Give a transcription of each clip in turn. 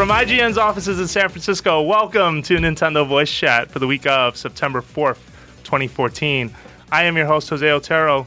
From IGN's offices in San Francisco, welcome to Nintendo Voice Chat for the week of September 4th, 2014. I am your host, Jose Otero,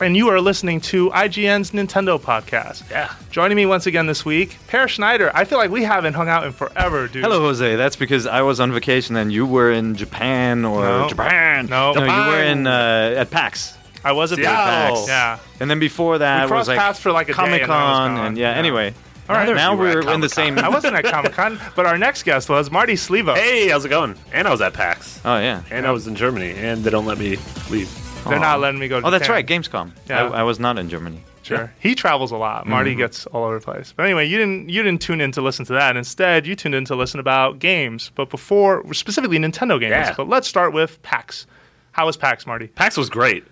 and you are listening to IGN's Nintendo podcast. Yeah. Joining me once again this week, Peer Schneider. I feel like we haven't hung out in forever, dude. Hello, Jose. That's because I was on vacation and you were in Japan or No. Japan. No. no, you were in uh, at PAX. I was at PAX. Yeah. And then before that We crossed was like paths for like a day and then I was Comic Con, gone. and yeah. Yeah. Anyway, All right. now you we're in the same. I wasn't at Comic Con, but our next guest was Marty Sliva. Hey, how's it going? And I was at PAX. Oh yeah. And I was in Germany, and they don't let me leave. They're Aw. not letting me go to Oh, that's Japan. right. Gamescom. Yeah. I, I was not in Germany. Sure. He travels a lot. Mm-hmm. Marty gets all over the place. But anyway, you didn't you didn't tune in to listen to that. Instead, you tuned in to listen about games. But before specifically Nintendo games. Yeah. But let's start with PAX. How was PAX, Marty? PAX was great.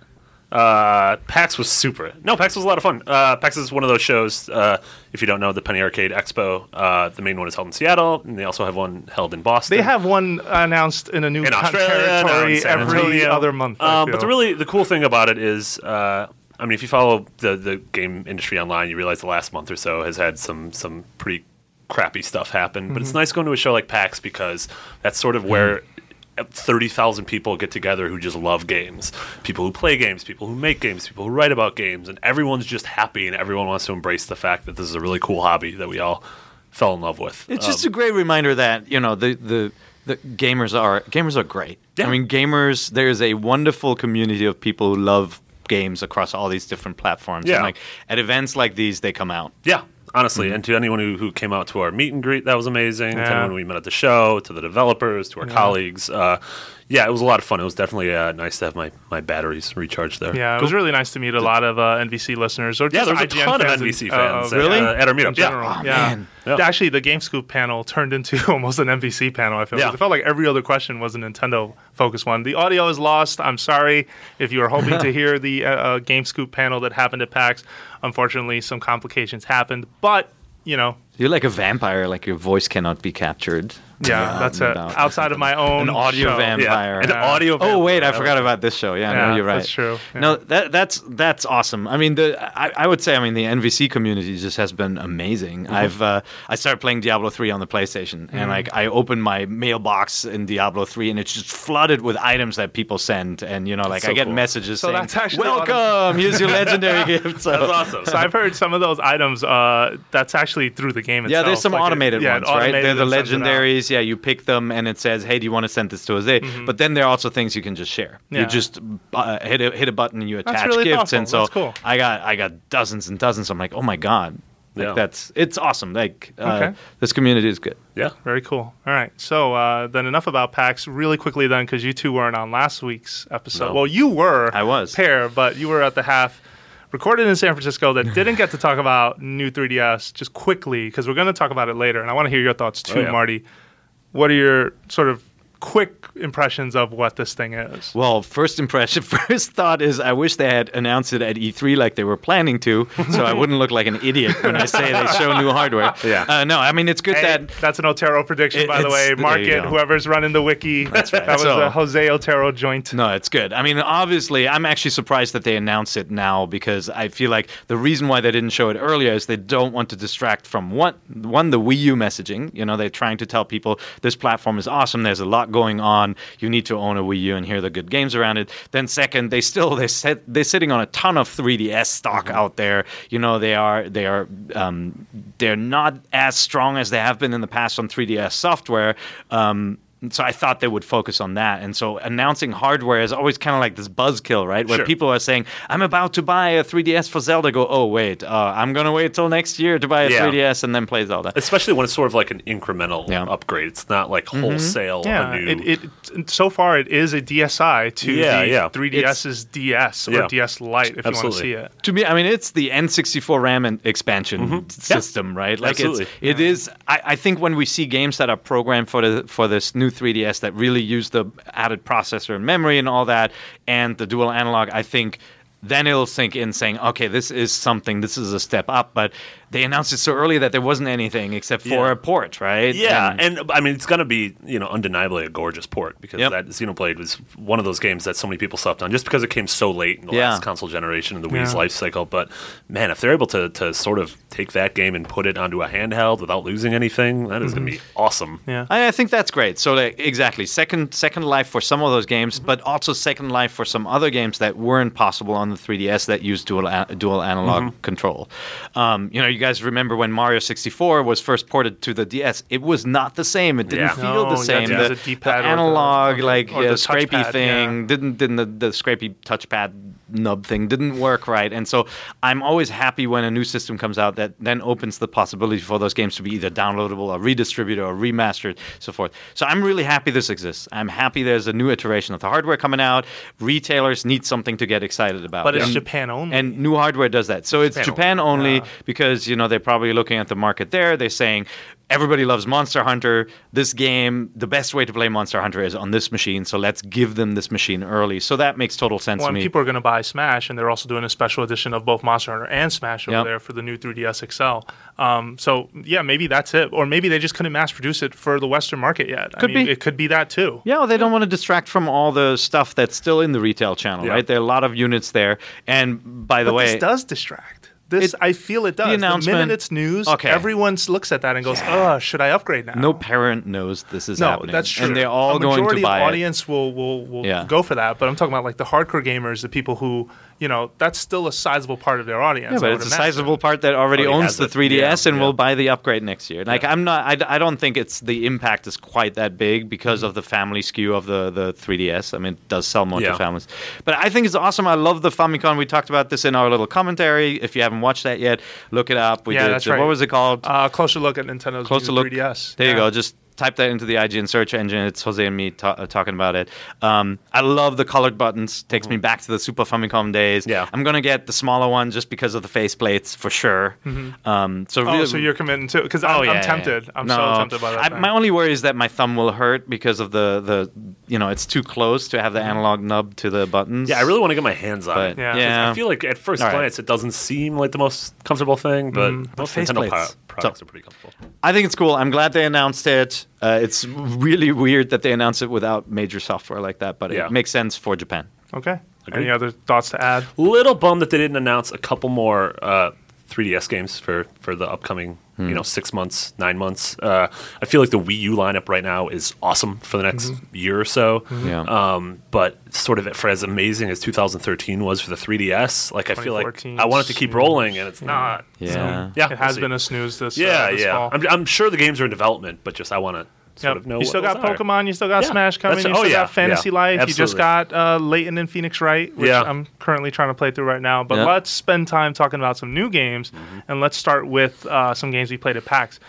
Uh, PAX was super. No, PAX was a lot of fun. Uh, PAX is one of those shows. Uh, if you don't know, the Penny Arcade Expo. Uh, the main one is held in Seattle, and they also have one held in Boston. They have one announced in a new in Australia, in territory every other month. Um, but the really the cool thing about it is, uh, I mean, if you follow the the game industry online, you realize the last month or so has had some some pretty crappy stuff happen. But Mm-hmm. it's nice going to a show like PAX because that's sort of where. 30,000 people get together who just love games. People who play games, people who make games, people who write about games, and everyone's just happy and everyone wants to embrace the fact that this is a really cool hobby that we all fell in love with. It's Um, just a great reminder that you know the the. The gamers are gamers are great. Yeah. I mean, gamers. There's a wonderful community of people who love games across all these different platforms. Yeah. And like at events like these, they come out. Yeah, honestly, Mm-hmm. and to anyone who, who came out to our meet and greet, that was amazing. To anyone we met at the show, to the developers, to our colleagues, uh, yeah, it was a lot of fun. It was definitely uh, nice to have my, my batteries recharged there. Yeah, it was really nice to meet a lot of uh, NVC listeners. Or Yeah, just there was a IGN ton of fans in- NVC uh, fans uh, at, Really? uh, at our meetup. in general. Yeah. yeah. man. Yeah. Actually, the GameScoop panel turned into almost an NVC panel. I feel. Yeah. It felt like every other question was a Nintendo focused one. The audio is lost. I'm sorry if you were hoping to hear the uh, uh, GameScoop panel that happened at PAX. Unfortunately, some complications happened, but you know, You're like a vampire. Like your voice cannot be captured. Yeah, that's it. Outside of my own An audio show. vamp- Yeah, Vampire. an Yeah. audio. Oh wait, I forgot about this show. Yeah, Yeah, no, you're right. that's true. No, that that's that's awesome. I mean, the I, I would say, I mean, the NVC community just has been amazing. Mm-hmm. I've uh, I started playing Diablo three on the PlayStation, Mm-hmm. and like I opened my mailbox in Diablo three, and it's just flooded with items that people send, and you know, like so I get cool. messages So saying, that's actually of- "Welcome, here's your legendary gift." So. That's awesome. So I've heard some of those items. Uh, that's actually through the game Itself. Yeah, there's some Like automated ones, right? They're the and sends it out. legendaries. Yeah, you pick them, and it says, "Hey, do you want to send this to Jose?" But then there are also things you can just share. Yeah. You just uh, hit a hit a button, and you attach really gifts, thoughtful. and so That's cool. I got I got dozens and dozens. I'm like, oh my god, like Yeah. that's it's awesome. Like uh, Okay. this community is good. Yeah. Very cool. All right. So uh, then enough about PAX. Really quickly then, because you two weren't on last week's episode. No. Well, you were. I was. Peer, but you were at the half. Recorded in San Francisco that didn't get to talk about new 3DS just quickly because we're going to talk about it later, and I want to hear your thoughts too, Oh, yeah. Marty. What are your sort of quick impressions of what this thing is? Well, first impression, first thought is I wish they had announced it at E3 like they were planning to, so I wouldn't look like an idiot when I say they show new hardware. Yeah. Uh, no, I mean it's good Hey, that that's an Otero prediction, It- by the way. Market, whoever's running the wiki. That's right. That was So- a Jose Otero joint. No, it's good. I mean, obviously, I'm actually surprised that they announce it now because I feel like the reason why they didn't show it earlier is they don't want to distract from one, one the Wii U messaging. You know, they're trying to tell people this platform is awesome. There's a lot going on. You need to own a Wii U and hear the good games around it. Then second, they still they set they're sitting on a ton of 3DS stock out there. You know, they are they are um, they're not as strong as they have been in the past on 3DS software. Um, so I thought they would focus on that. And so announcing hardware is always kind of like this buzzkill, right? Where Sure. people are saying, "I'm about to buy a 3DS for Zelda." Go, "Oh wait, uh, I'm gonna wait till next year to buy a Yeah. 3DS and then play Zelda." Especially when it's sort of like an incremental Yeah. Mm-hmm. upgrade. It's not like wholesale. Yeah, a new, it, it so far it is a DSI to Yeah, the yeah. 3DS's DS or Yeah. DS Lite if you want to Absolutely. see it. to me, I mean, it's the N64 RAM and expansion system, right? Like Absolutely. it's it is. I, I think when we see games that are programmed for the for this new 3DS that really use the added processor and memory and all that, and the dual analog, I think. Then it'll sink in, saying, "Okay, this is something. This is a step up." But they announced it so early that there wasn't anything except for Yeah. a port, right? Yeah, And- and, I mean it's gonna be you know undeniably a gorgeous port because Yep. that Xenoblade was one of those games that so many people slept on just because it came so late in the Yeah. last console generation of the Wii's Yeah. life cycle. But man, if they're able to to sort of take that game and put it onto a handheld without losing anything, that is gonna mm-hmm. be awesome. Yeah. I, I think that's great. So like, exactly, second second life for some of those games, mm-hmm. but also second life for some other games that weren't possible on the 3DS that used dual a- dual analog mm-hmm. control. Um, you know, you guys remember when Mario 64 was first ported to the DS? It was not the same. It didn't Yeah. feel No, the same. had to The, a the D-pad or the- analog, or the- like or yeah, the scrapey touchpad, thing, yeah. didn't didn't the, the scrapey touchpad nub thing didn't work right. And so I'm always happy when a new system comes out that then opens the possibility for those games to be either downloadable or redistributed or remastered, so forth. So I'm really happy this exists. I'm happy there's a new iteration of the hardware coming out. Retailers need something to get excited about. But it's And- Japan only. and new hardware does that. So it's Japan Japan only because you know they're probably looking at the market there. They're saying everybody loves Monster Hunter. This game, the best way to play Monster Hunter is on this machine. So let's give them this machine early. So that makes total sense Well, to me. people are going to buy Smash, and they're also doing a special edition of both Monster Hunter and Smash over Yep. there for the new 3DS XL. Um, so yeah, maybe that's it, or maybe they just couldn't mass produce it for the Western market yet. I Could mean, be. It could be that too. Yeah, well, they don't want to distract from all the stuff that's still in the retail channel, Yeah. right? There are a lot of units there. And by the But way, this does distract. This It- I feel it does. The, announcement- minute it's news, Okay. everyone looks at that and goes, "Oh, should I upgrade now?" no parent knows this is No, happening. that's true. And they're all a going to buy of it. audience will will, will Yeah. go for that. But I'm talking about like the hardcore gamers, the people who you know that's still a sizable part of their audience. Yeah, but it's a imagine. sizable part that already, Already owns the 3DS Yeah, and yeah. will buy the upgrade next year. Like I'm not, I, I don't think it's the impact is quite that big because of the family skew of the the 3DS. I mean, it does sell more Yeah. to families, but I think it's awesome. I love the Famicom. We talked about this in our little commentary. If you haven't watched that yet, look it up. We Yeah, did. that's What was it called? Uh, closer look at Nintendo's Closer new look. 3DS. There you go. Just type that into the IGN search engine. It's Jose and me ta- uh, talking about it. Um, I love the colored buttons. Takes me back to the Super Famicom days. Yeah. I'm gonna get the smaller one just because of the faceplates for sure. Um, so Oh, really, so you're committing to? Because I'm, Oh, yeah, I'm tempted. yeah. I'm No, so tempted by that. I, my only worry is that my thumb will hurt because of the the you know it's too close to have the analog nub to the buttons. Yeah, I really want to get my hands on But it. Yeah. yeah, I feel like at first All right. glance it doesn't seem like the most comfortable thing, but most Nintendo faceplates. pro- products So- are pretty comfortable. I think it's cool. I'm glad they announced it. Uh, it's really weird that they announce it without major software like that, but Yeah. it makes sense for Japan. okay. Agreed. Any other thoughts to add? Little bummed that they didn't announce a couple more uh, 3DS games for for the upcoming you know six months, nine months. Uh, I feel like the Wii U lineup right now is awesome for the next year or so. Yeah. Um, but sort of for as amazing as 2013 was for the 3DS, like I feel like I want it to keep rolling, and it's not. Yeah. So, yeah. It has we'll been a snooze this. uh, Yeah, this yeah. fall. I'm, I'm sure the games are in development, but just I want to sort Yep. of know. you still got those are. Pokemon, you still got Yeah, Smash coming, that's- you oh, still yeah, got Fantasy yeah, Life, you just got uh, Layton and Phoenix Wright, which Yeah. I'm currently trying to play through right now. But let's spend time talking about some new games, Mm-hmm. and let's start with uh, some games we played at PAX.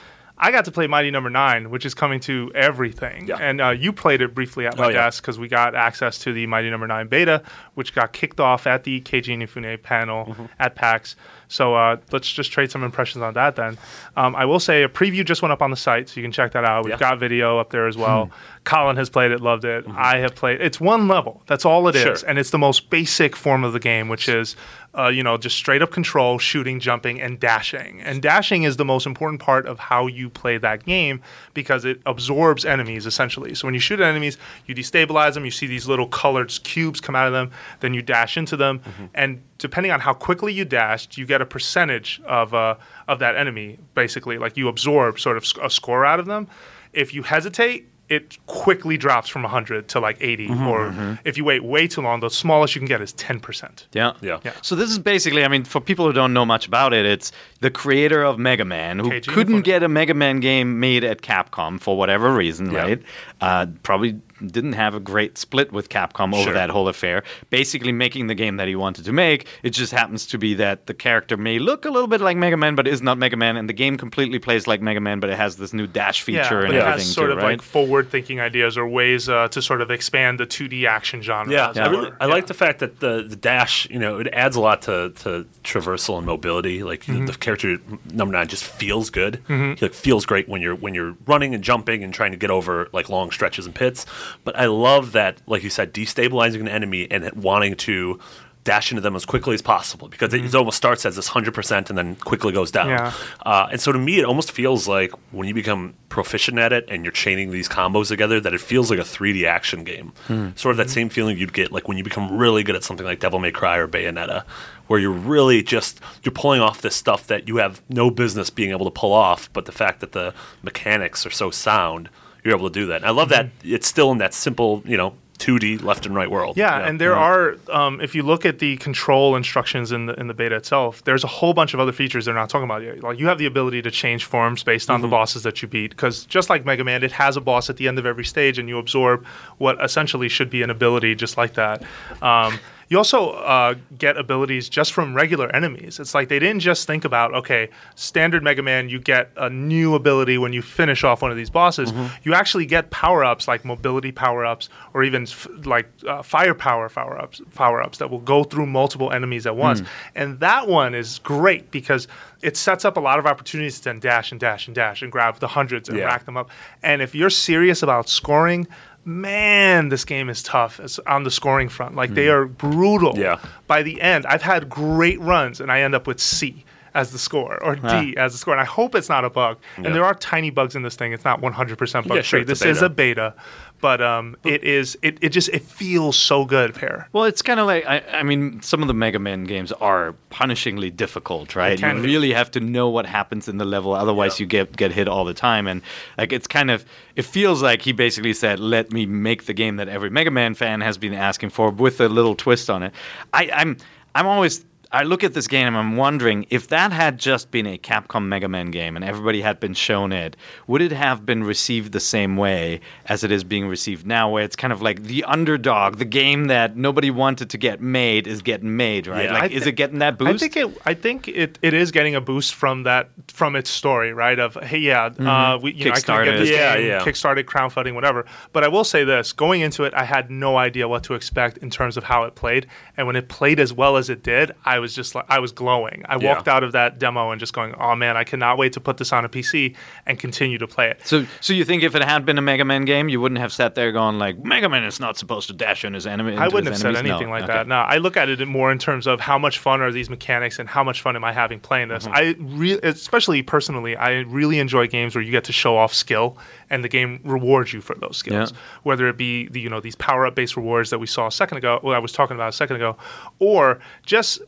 I got to play Mighty Number Nine, which is coming to everything, Yeah. and uh, you played it briefly at my Oh, desk because we got access to the Mighty Number Nine beta, which got kicked off at the Keiji Inafune panel Mm-hmm. at PAX. So uh, let's just trade some impressions on that then. Um, I will say a preview just went up on the site, so you can check that out. We've Yeah. got video up there as well. Hmm. Colin has played it, loved it. I have played. It's one level. That's all it is, Mm-hmm. Sure. and it's the most basic form of the game, which is, uh, you know, just straight up control, shooting, jumping, and dashing. And dashing is the most important part of how you play that game because it absorbs enemies essentially. So when you shoot enemies, you destabilize them. You see these little colored cubes come out of them. Then you dash into them, Mm-hmm. and depending on how quickly you dashed, you get a percentage of uh, of that enemy. Basically, like you absorb sort of a score out of them. If you hesitate, it quickly drops from 100 to like 80. Mm-hmm, or if you wait way too long, the smallest you can get is 10%. Yeah. Yeah. Yeah. So this is basically, I mean, for people who don't know much about it, it's the creator of Mega Man who Keiji couldn't get a Mega Man game made at Capcom for whatever reason, Yeah. right? Uh, probably didn't have a great split with Capcom over Sure. that whole affair. Basically, making the game that he wanted to make. It just happens to be that the character may look a little bit like Mega Man, but is not Mega Man, and the game completely plays like Mega Man, but it has this new dash feature Yeah, and but it everything has sort too, of right? like forward-thinking ideas or ways uh, to sort of expand the 2D action genre. Yeah, as I really. I Yeah. like the fact that the the dash, you know, it adds a lot to, to traversal and mobility. Like Mm-hmm. the character number nine just feels good. He like feels great when you're when you're running and jumping and trying to get over like long stretches and pits. But I love that, like you said, destabilizing an enemy and wanting to dash into them as quickly as possible because it, it almost starts as this hundred percent and then quickly goes down. Yeah. Uh, and so to me, it almost feels like when you become proficient at it and you're chaining these combos together, that it feels like a 3D action game. Hmm. Sort of that hmm. same feeling you'd get like when you become really good at something like Devil May Cry or Bayonetta, where you're really just you're pulling off this stuff that you have no business being able to pull off, but the fact that the mechanics are so sound, you're able to do that. And I love that it's still in that simple, you know, 2D left and right world. Yeah, know? and there are, um, if you look at the control instructions in the in the beta itself, there's a whole bunch of other features they're not talking about yet. Like you have the ability to change forms based on the bosses that you beat, because just like Mega Man, it has a boss at the end of every stage, and you absorb what essentially should be an ability, just like that. Um, you also uh, get abilities just from regular enemies. It's like they didn't just think about, okay, standard Mega Man, you get a new ability when you finish off one of these bosses. You actually get power ups like mobility power ups or even f- like uh, firepower power ups, power ups that will go through multiple enemies at once. And that one is great because it sets up a lot of opportunities to then dash and dash and dash and grab the hundreds and Yeah. rack them up. And if you're serious about scoring, man, this game is tough as- on the scoring front. Like they hmm. are brutal. Yeah. By the end, I've had great runs, and I end up with C as the score or D as the score. And I hope it's not a bug. Yeah. And there are tiny bugs in this thing. It's not 100% bug Yeah, sure, free. it's This a is a beta, but um, it is. It, it just it feels so good, Peer. Well, it's kind of like I, I mean, some of the Mega Man games are punishingly difficult, right? You be. really have to know what happens in the level, otherwise you get get hit all the time. And like it's kind of it feels like he basically said, "Let me make the game that every Mega Man fan has been asking for, with a little twist on it." I, I'm I'm always. I look at this game and I'm wondering if that had just been a Capcom Mega Man game and everybody had been shown it, would it have been received the same way as it is being received now, where it's kind of like the underdog, the game that nobody wanted to get made is getting made, right? Yeah. like, I is it getting that boost? I think it. I think it, it is getting a boost from that from its story, right? Of hey, yeah, uh, we you know I couldn't get this Mm-hmm. Yeah, game, yeah. kickstarted, crowdfunding, whatever. But I will say this: going into it, I had no idea what to expect in terms of how it played, and when it played as well as it did, I was just like I was glowing. I Yeah. walked out of that demo and just going, oh man, I cannot wait to put this on a PC and continue to play it. so, so you think if it had been a Mega Man game, you wouldn't have sat there going like, Mega Man is not supposed to dash in his enemy. I wouldn't have said enemies? No. anything like Okay. that. No, I look at it more in terms of how much fun are these mechanics and how much fun am I having playing this. Mm-hmm. I re- especially personally, I really enjoy games where you get to show off skill and the game rewards you for those skills. Yeah. Whether it be the you know these power up based rewards that we saw a second ago, well, I was talking about a second ago, or just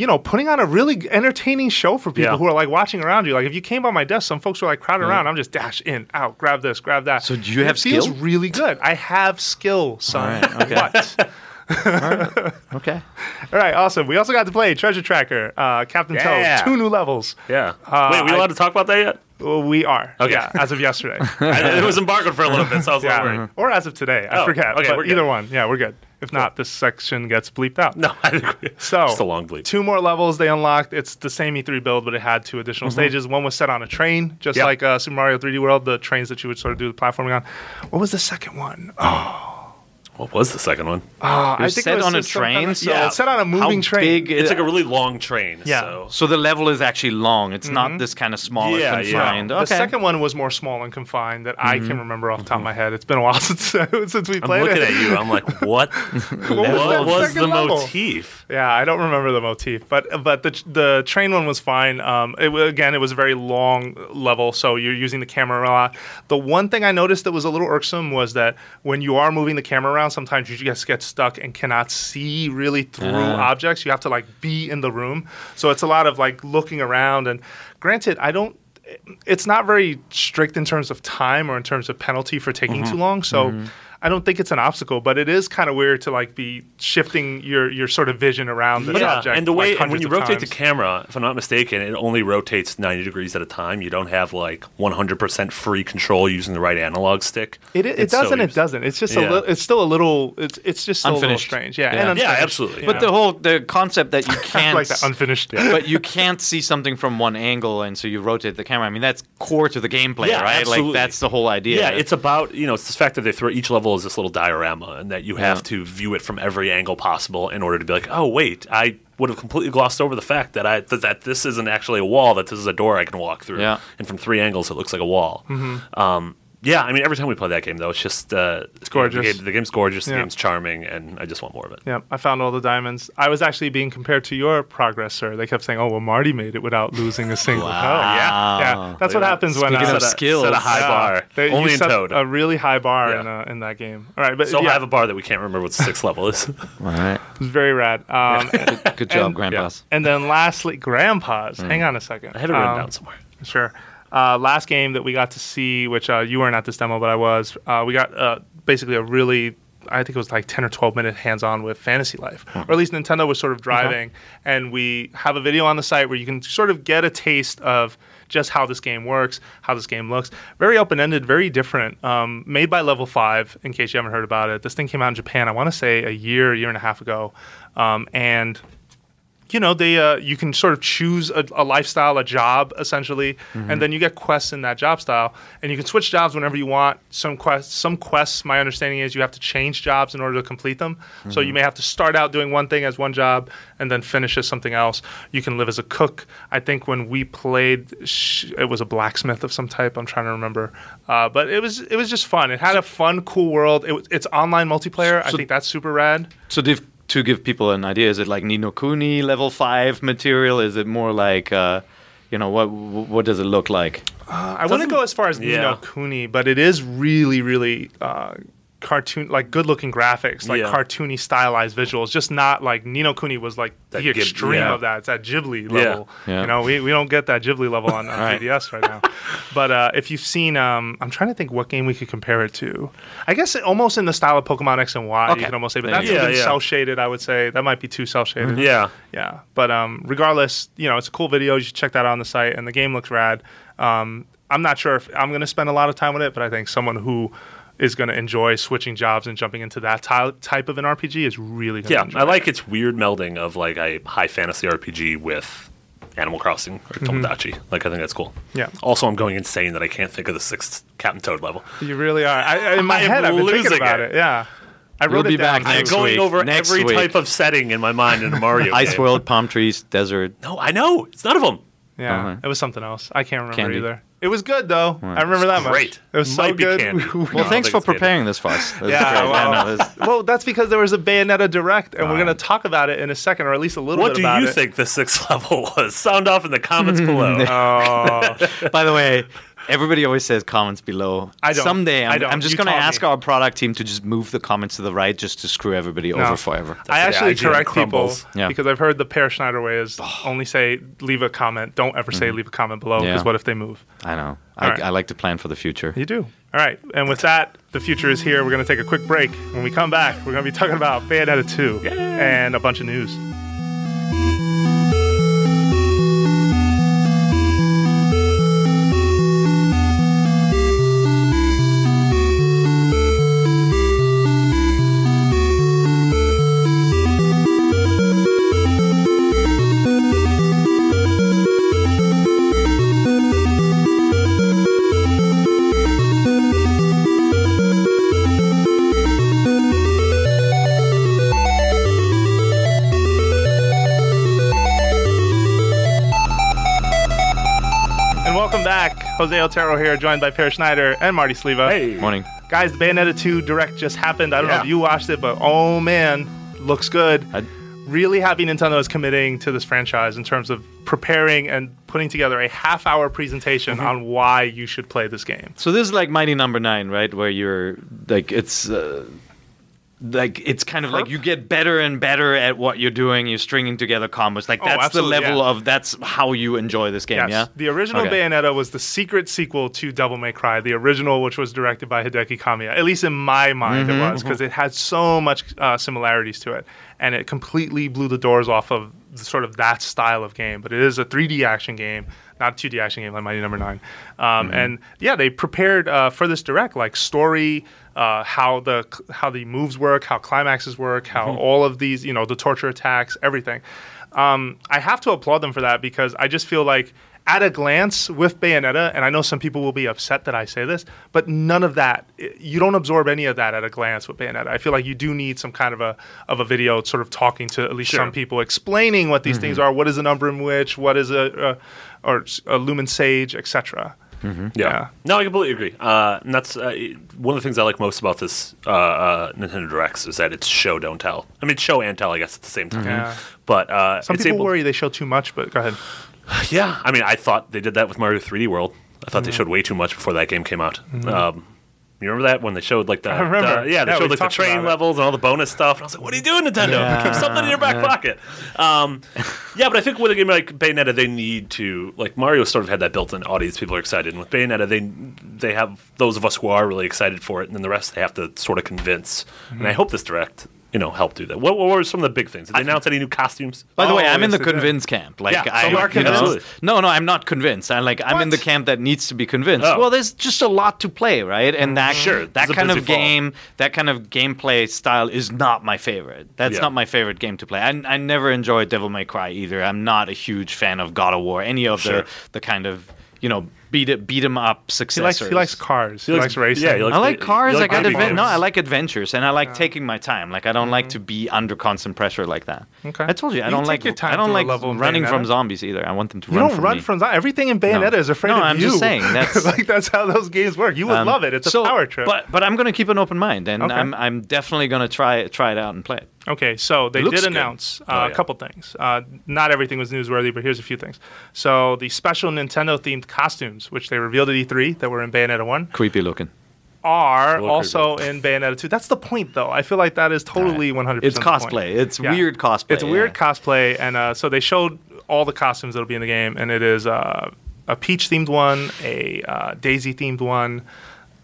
you know, putting on a really entertaining show for people Yeah. who are like watching around you. Like if you came by my desk, some folks were like crowded around. I'm just dash in, out, grab this, grab that. So do you And have it feels really good. I have skill, son. All right, okay. What? Okay. All right, awesome. We also got to play Treasure Tracker, uh, Captain Yeah. Toad, two new levels. Yeah. Uh, Wait, we I- allowed to talk about that yet? Well, we are. Okay. Yeah, as of yesterday. I, it was embargoed for a little bit, so I was a little yeah. worried. Or as of today. I Oh, forget. okay, but we're good. either one. Yeah, we're good. If not, this section gets bleeped out. No, I agree. So, just a long bleep. Two more levels they unlocked. It's the same E3 build, but it had two additional stages. One was set on a train, just Yep. like uh, Super Mario 3D World, the trains that you would sort of do the platforming on. What was the second one? Oh, What was the second one? Uh, I was think set it was on a just some kind train, of- so yeah, it's set on a moving How train. big It's like a really long train. Yeah. So. So the level is actually long. It's not mm-hmm. this kind of small Yeah, and yeah. confined. The second one was more small and confined that I can mm-hmm. remember off the top of mm-hmm. my head. It's been a while since since we I'm played looking it. at you. I'm like, what? What what was the level? motif? Yeah, I don't remember the motif, but but the the train one was fine. Um, it, again, it was a very long level, so you're using the camera a lot. The one thing I noticed that was a little irksome was that when you are moving the camera around, sometimes you just get stuck and cannot see really through uh-huh. objects. You have to like be in the room, so it's a lot of like looking around. And granted, I don't. It's not very strict in terms of time or in terms of penalty for taking mm-hmm. too long, so. Mm-hmm. I don't think it's an obstacle, but it is kind of weird to like be shifting your your sort of vision around this Yeah, object. and the like, way and when you rotate times. the camera, if I'm not mistaken, it only rotates 90 degrees at a time. You don't have like 100% free control using the right analog stick. It, it, it It's does so it doesn't. It's just a little. It's still a little. It's it's just still Unfinished. a little strange. Yeah, Yeah. and Yeah, absolutely. you But know. the whole the concept that you can't like that unfinished. but you can't see something from one angle and so you rotate the camera. I mean that's core to the gameplay, Yeah, right? Like that's the whole idea. Yeah, it's about you know it's the fact that they throw each level is this little diorama, and that you have Yeah. to view it from every angle possible in order to be like, oh wait, I would have completely glossed over the fact that I that, that this isn't actually a wall, that this is a door I can walk through, Yeah. and from three angles it looks like a wall. Um, yeah, I mean every time we play that game though, it's just uh, it's gorgeous. The, game, the game's gorgeous, the game's charming, and I just want more of it. Yeah, I found all the diamonds. I was actually being compared to your progress, sir. They kept saying, "Oh, well, Marty made it without losing a single toe." Yeah, yeah. That's what happens when Speaking uh, set a, skills. set a high yeah, bar, they- you only in Toad. a really high bar Yeah. in uh, in that game. All right, but so yeah, I have a bar that we can't remember what the sixth level is. All right. it's very rad. Um, Good job, And- grandpas. and then lastly, Grandpa's. Hang on a second. I had it written Um, down somewhere. Sure. Uh, last game that we got to see, which uh, you weren't at this demo, but I was. Uh, we got uh, basically a really, I think it was like ten or twelve minute hands on with Fantasy Life, or at least Nintendo was sort of driving, and we have a video on the site where you can sort of get a taste of just how this game works, how this game looks. Very open ended, very different. Um, made by Level Five. In case you haven't heard about it, this thing came out in Japan. I want to say a year, year and a half ago, um, and you know, they uh, you can sort of choose a, a lifestyle, a job, essentially, and then you get quests in that job style, and you can switch jobs whenever you want. Some quests, some quests, my understanding is you have to change jobs in order to complete them. So you may have to start out doing one thing as one job, and then finish as something else. You can live as a cook. I think when we played, it was a blacksmith of some type. I'm trying to remember, uh, but it was it was just fun. It had a fun, cool world. It, it's online multiplayer. I think that's super rad. So to, to give people an idea, is it like Ni no Kuni level five material? Is it more like, uh, you know, what what does it look like? I wouldn't go as far as Yeah. Ni no Kuni, but it is really, really uh, cartoon, like good-looking graphics, like Yeah. cartoony, stylized visuals. Just not like Ni no Kuni was like That the Ghib- extreme yeah. of that. It's that Ghibli level. Yeah. You know, we, we don't get that Ghibli level on, on Right. 3DS right now. But uh, if you've seen, um, I'm trying to think what game we could compare it to. I guess it, almost in the style of Pokemon X and Y, Okay. you can almost say, but There that's you go. even Yeah, yeah. cell shaded. I would say that might be too cell shaded. Yeah. Yeah, but um, regardless, you know, it's a cool video. You should check that out on the site, and the game looks rad. Um, I'm not sure if I'm going to spend a lot of time with it, but I think someone who is going to enjoy switching jobs and jumping into that ty- type of an RPG is really going to Yeah, enjoy I like it. its weird melding of like a high fantasy RPG with Animal Crossing or Tomodachi. Like I think that's cool. Yeah. Also, I'm going insane that I can't think of the sixth Captain Toad level. You really are. I, I- in my I am head, I've been thinking losing about it. it. Yeah, I wrote You'll it be down. back I'm next going week. over Next every week. type of setting in my mind in a Mario Ice game. world, palm trees, desert. No, I know it's none of them. Yeah, Uh-huh. it was something else. I can't remember Candy. either. It was good though. I remember that much. Great. It was so Might be good. candy. Well, No, thanks for it's good. preparing this for us. That's Yeah, great. well, no, this- well, that's because there was a Bayonetta direct, and we're going to talk about it in a second, or at least a little What bit more. What do you it. think the sixth level was? Sound off in the comments below. Oh, By the way, everybody always says comments below. I don't. Someday, I I'm, don't. I'm just You going to taught ask me. our product team to just move the comments to the right just to screw everybody No. over forever. I That's the actually IGN correct crumbles. people Yeah. because I've heard the Peer Schneider way is only say leave a comment. Don't ever say mm-hmm. leave a comment below because Yeah. what if they move? I know. I, All right. I like to plan for the future. You do. All right. And with that, the future is here. We're going to take a quick break. When we come back, we're going to be talking about Bayonetta 2 and a bunch of news. And welcome back. Jose Otero here, joined by Peer Schneider and Marty Sliva. Hey. Morning. Guys, the Bayonetta 2 Direct just happened. I don't know Yeah. if you watched it, but oh man, looks good. I- really happy Nintendo is committing to this franchise in terms of preparing and putting together a half hour presentation Mm-hmm. on why you should play this game. So this is like Mighty Number Nine, right? Where you're like it's uh, like it's kind of like you get better and better at what you're doing. You're stringing together combos. Like Oh, that's the level yeah. of that's how you enjoy this game. Yes. Yeah. The original Okay. Bayonetta was the secret sequel to Devil May Cry, the original, which was directed by Hideki Kamiya. At least in my mind, Mm-hmm. it was because it had so much uh, similarities to it, and it completely blew the doors off of the, sort of that style of game. But it is a 3D action game, not a 2D action game like Mighty Number Nine. Um, Mm-hmm. And yeah, they prepared uh, for this direct, like story. Uh, how the how the moves work, how climaxes work, how Mm-hmm. all of these, you know, the torture attacks, everything. Um, I have to applaud them for that because I just feel like at a glance with Bayonetta, and I know some people will be upset that I say this, but none of that you don't absorb any of that at a glance with Bayonetta. I feel like you do need some kind of a of a video sort of talking to at least Sure. some people explaining what these things are, what is an Umbra Witch, what is a, a or a Lumen Sage, etc. Yeah. Yeah. No, I completely agree. Uh, and that's uh, one of the things I like most about this uh, uh, Nintendo Directs is that it's show don't tell. I mean, show and tell, I guess, at the same time. Yeah. But uh, Some it's people able- worry they show too much, but go ahead. Yeah, I mean, I thought they did that with Mario 3D World. I thought they showed way too much before that game came out. Um, you remember that when they showed like the, the- yeah they Yeah, showed like the train levels and all the bonus stuff and I was like what are you doing Nintendo? Yeah. keep something in your back pocket. Um, yeah but I think with a game like Bayonetta they need to like Mario sort of had that built-in audience people are excited. And with Bayonetta they they have those of us who are really excited for it and then the rest they have to sort of convince. And Mm-hmm. I hope this direct you know, help do that. What, what were some of the big things? Did they announce any new costumes? By the oh, way, Oh, I'm in the they did. convinced camp. Like Yeah, so I, you are you know- convinced. no, no, I'm not convinced. I like I'm in the camp that needs to be convinced. Oh. Well, there's just a lot to play, right? And that Sure, that it's a kind busy of fall. game, that kind of gameplay style is not my favorite. That's Yeah. not my favorite game to play. I, I never enjoyed Devil May Cry either. I'm not a huge fan of God of War. Any of Sure. the the kind of you know beat it beat 'em up He successors. likes he likes cars. He, likes, racing. Yeah, he likes I like ba- cars. you I like got adven- no. I like adventures, and I like taking my time. Like I don't like to be under constant pressure like that. Okay. I told you I You don't like I don't like level running from zombies either. I want them to You run don't from run me. from that. Everything in Bayonetta No. is afraid of you No, of I'm you. just saying, that's- like that's how those games work. You would Um, love it. It's a so- power trip. But but I'm gonna keep an open mind, and Okay. I'm I'm definitely gonna try try it out and play it. Okay, so they did good. announce uh, Oh, a couple things. Uh, not everything was newsworthy, but here's a few things. So the special Nintendo themed costumes, which they revealed at E3 that were in Bayonetta 1, Creepy looking. are also in Bayonetta 2. That's the point, though. I feel like that is totally 100% It's cosplay. It's Yeah. weird cosplay. It's weird cosplay, and uh, so they showed all the costumes that'll be in the game, and it is uh, a Peach themed one, a uh, Daisy themed one,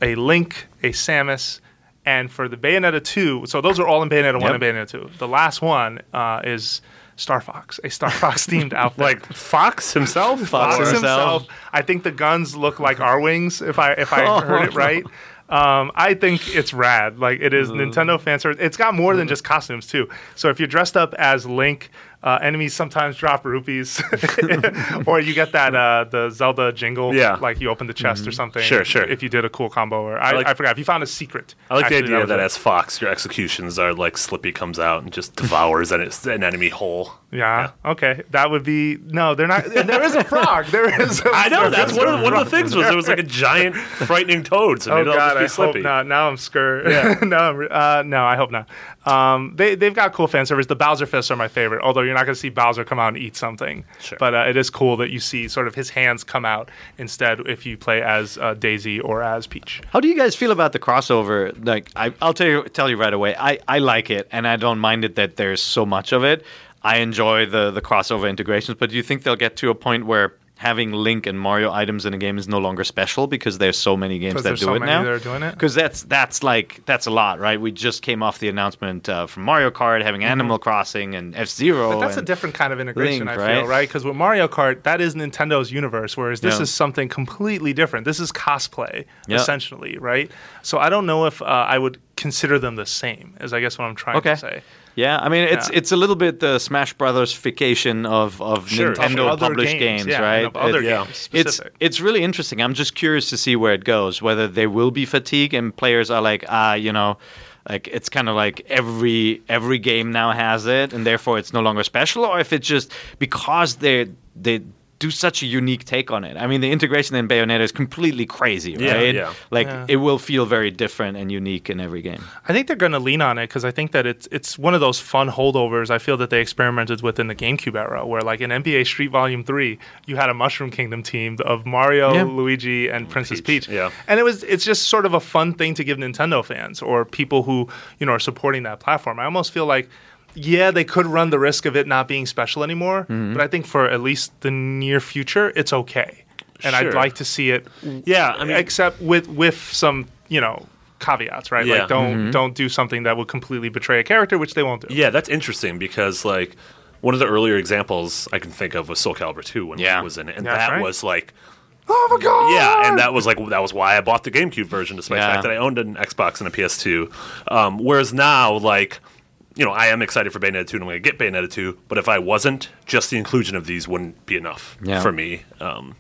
a Link, a Samus, and for the Bayonetta 2, so those are all in Bayonetta 1 Yep. and Bayonetta 2. The last one uh, is Star Fox, a Star Fox themed outfit. Like Fox himself? Fox Fox himself. himself. I think the guns look like Arwings. If I if I heard it right, um, I think it's rad. Like it is Nintendo fan service. It's got more than just costumes too. So if you're dressed up as Link, uh, enemies sometimes drop rupees, or you get that uh, the Zelda jingle. Yeah. like you open the chest or something. Sure, sure. If you did a cool combo, or I, I, like- forgot if you found a secret. I like Actually, the idea was that, as Fox, your executions are like Slippy comes out and just devours an, an enemy whole. Yeah. Okay. That would be no. They're not. There is a frog. There is. A, I know that's one of the, one of the things was there was like a giant frightening toad. So Oh God, I just be hope Slippy. not. Now I'm scared. no, I'm uh, no, I hope not. Um, they they've got cool fan service. The Bowser fists are my favorite. Although you're not going to see Bowser come out and eat something. Sure. But uh, it is cool that you see sort of his hands come out instead if you play as uh, Daisy or as Peach. How do you guys feel about the crossover? Like, I, I'll tell you, tell you right away. I, I like it, and I don't mind it that there's so much of it. I enjoy the the crossover integrations, but do you think they'll get to a point where having Link and Mario items in a game is no longer special because there's so many games Because that there's do so it many now? that are doing it? Because that's that's like that's a lot, right? We just came off the announcement uh, from Mario Kart having Animal Crossing and F Zero. Mm-hmm. But that's a different kind of integration, Link, I feel, right? right? Because with Mario Kart, that is Nintendo's universe, whereas this Yeah. is something completely different. This is cosplay, Yeah. essentially, right? So I don't know if uh, I would consider them the same, is I guess what I'm trying Okay. to say. Yeah, I mean it's Yeah. it's a little bit the Smash Brothers fication of of Sure, Nintendo Other published games, yeah, right? of other It- yeah. games it's it's really interesting. I'm just curious to see where it goes. Whether there will be fatigue and players are like, ah, you know, like it's kind of like every every game now has it, and therefore it's no longer special, or if it's just because they they do such a unique take on it. I mean, the integration in Bayonetta is completely crazy, Yeah, right? yeah. Like Yeah. it will feel very different and unique in every game. I think they're going to lean on it because I think that it's it's one of those fun holdovers. I feel that they experimented with in the GameCube era, where like in NBA Street Volume Three, you had a Mushroom Kingdom team of Mario, Yeah. Luigi, and Princess Peach, Peach. yeah. and it was it's just sort of a fun thing to give Nintendo fans or people who you know are supporting that platform. I almost feel like. Yeah, they could run the risk of it not being special anymore, Mm-hmm. but I think for at least the near future, it's okay. And I'd like to see it Yeah, I mean, except with with some you know caveats, right? Yeah. Like don't Mm-hmm. don't do something that would completely betray a character, which they won't do. Yeah, that's interesting because like one of the earlier examples I can think of was Soul Calibur 2 when Yeah. it was in it, and That's that right. was like Oh my god! yeah, and that was like that was why I bought the GameCube version, despite Yeah. the fact that I owned an Xbox and a PS2. Um, whereas now, like you know, I am excited for Bayonetta 2 and I'm going to get Bayonetta 2, but if I wasn't, just the inclusion of these wouldn't be enough Yeah. for me. Um,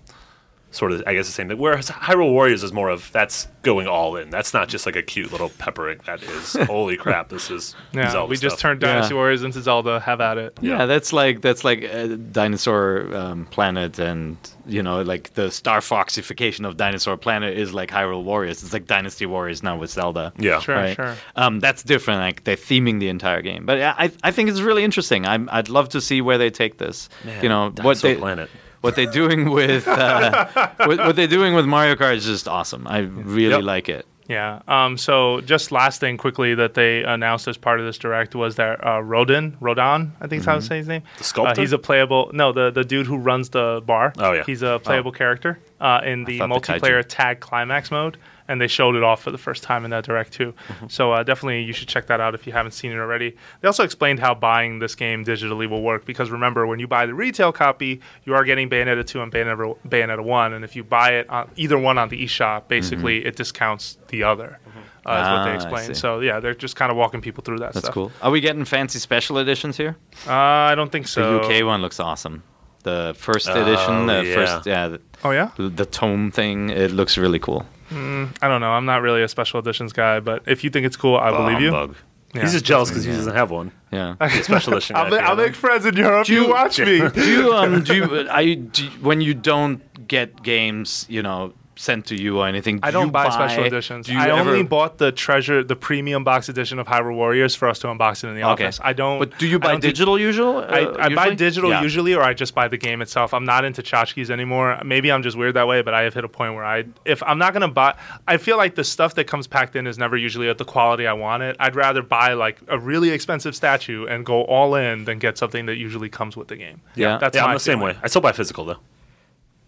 sort of, I guess the same thing. Whereas Hyrule Warriors is more of that's going all in. That's not just like a cute little peppering. That is, holy crap, this is yeah. Zelda we just stuff. turned Dynasty Yeah. Warriors into Zelda. Have at it. Yeah, that's like that's like a dinosaur um, planet, and you know, like the Star Foxification of Dinosaur Planet is like Hyrule Warriors. It's like Dynasty Warriors now with Zelda. Yeah. Sure, right? sure. Um, that's different. Like they're theming the entire game, but I I think it's really interesting. I'm I'd love to see where they take this. Man, you know what Dinosaur they Planet. What they're doing with uh, what, what they're doing with Mario Kart is just awesome. I really Yep. like it. Yeah. Um, so just last thing quickly that they announced as part of this direct was that uh, Rodin, Rodon, I think is how to say his name. The sculptor? Uh, he's a playable. No, the the dude who runs the bar. Oh, yeah. He's a playable character uh, in the thought the multiplayer tag climax mode, and they showed it off for the first time in that direct too. So uh, definitely you should check that out if you haven't seen it already. They also explained how buying this game digitally will work because remember when you buy the retail copy, you are getting Bayonetta 2 and Bayonetta, Bayonetta 1, and if you buy it on either one on the eShop, basically it discounts the other. Uh, is what Ah, they I explained. So yeah, they're just kind of walking people through that That's stuff. cool. Are we getting fancy special editions here? Uh, I don't think so. The. UK one looks awesome. The first Oh, edition, the yeah. first, yeah, the, Oh yeah. the tome thing, it looks really cool. I don't know. I'm not really a special editions guy, but if you think it's cool, I believe you. Humbug. Yeah. He's just jealous because he doesn't have one. Yeah. A special edition. I'll, guy ma- for I'll him. make friends in Europe. You, you- watch me. do you um do you, are you, do you when you don't get games you know sent to you or anything? I do don't you buy, special editions. I ever- only bought the treasure, the premium box edition of Hyrule Warriors for us to unbox it in the Okay. office. I don't. But do you buy don't do- digital usual? I, uh, I buy usually? digital Yeah. usually, or I just buy the game itself. I'm not into tchotchkes anymore. Maybe I'm just weird that way, but I have hit a point where I, if I'm not gonna buy, I feel like the stuff that comes packed in is never usually at the quality I want it. I'd rather buy like a really expensive statue and go all in than get something that usually comes with the game. Yeah. that's yeah, I'm the same way. I still buy physical though.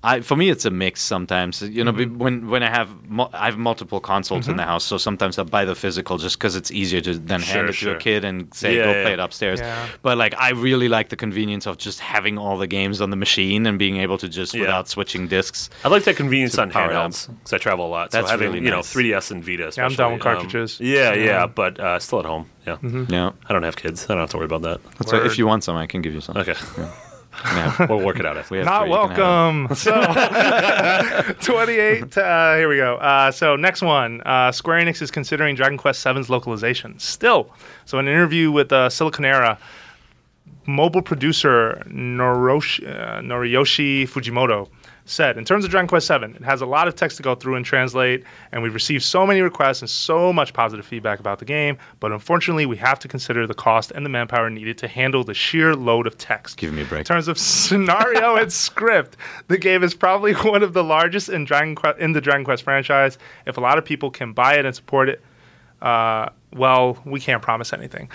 I, for me, it's a mix sometimes. You know, Mm-hmm. when when I have mul- I have multiple consoles in the house, so sometimes I buy the physical just because it's easier to then hand Sure, it to a kid and say, Yeah, "Go yeah. play it upstairs." Yeah. But like, I really like the convenience of just having all the games on the machine and being able to just Yeah. without switching discs. I like that convenience on power it up. handhelds because I travel a lot. That's so having really you know nice. 3ds and Vita. Yeah, I'm down with especially, um, cartridges. yeah, yeah, Yeah. but uh, still at home. Yeah, Yeah, I don't have kids. I don't have to worry about that. that's why if you want some, I can give you some. Okay, Yeah. we'll work it out. I think. We have Not three, welcome. So, 28. Uh, here we go. Uh, so, next one. Uh, Square Enix is considering Dragon Quest VII's localization. Still. So, in an interview with uh, Siliconera, mobile producer Noroshi, uh, Noriyoshi Fujimoto said, in terms of Dragon Quest VII, it has a lot of text to go through and translate, and we've received so many requests and so much positive feedback about the game, but unfortunately, we have to consider the cost and the manpower needed to handle the sheer load of text. Give me a break. In terms of scenario and script, the game is probably one of the largest in Dragon Quest in the Dragon Quest franchise. If a lot of people can buy it and support it, uh, well, we can't promise anything.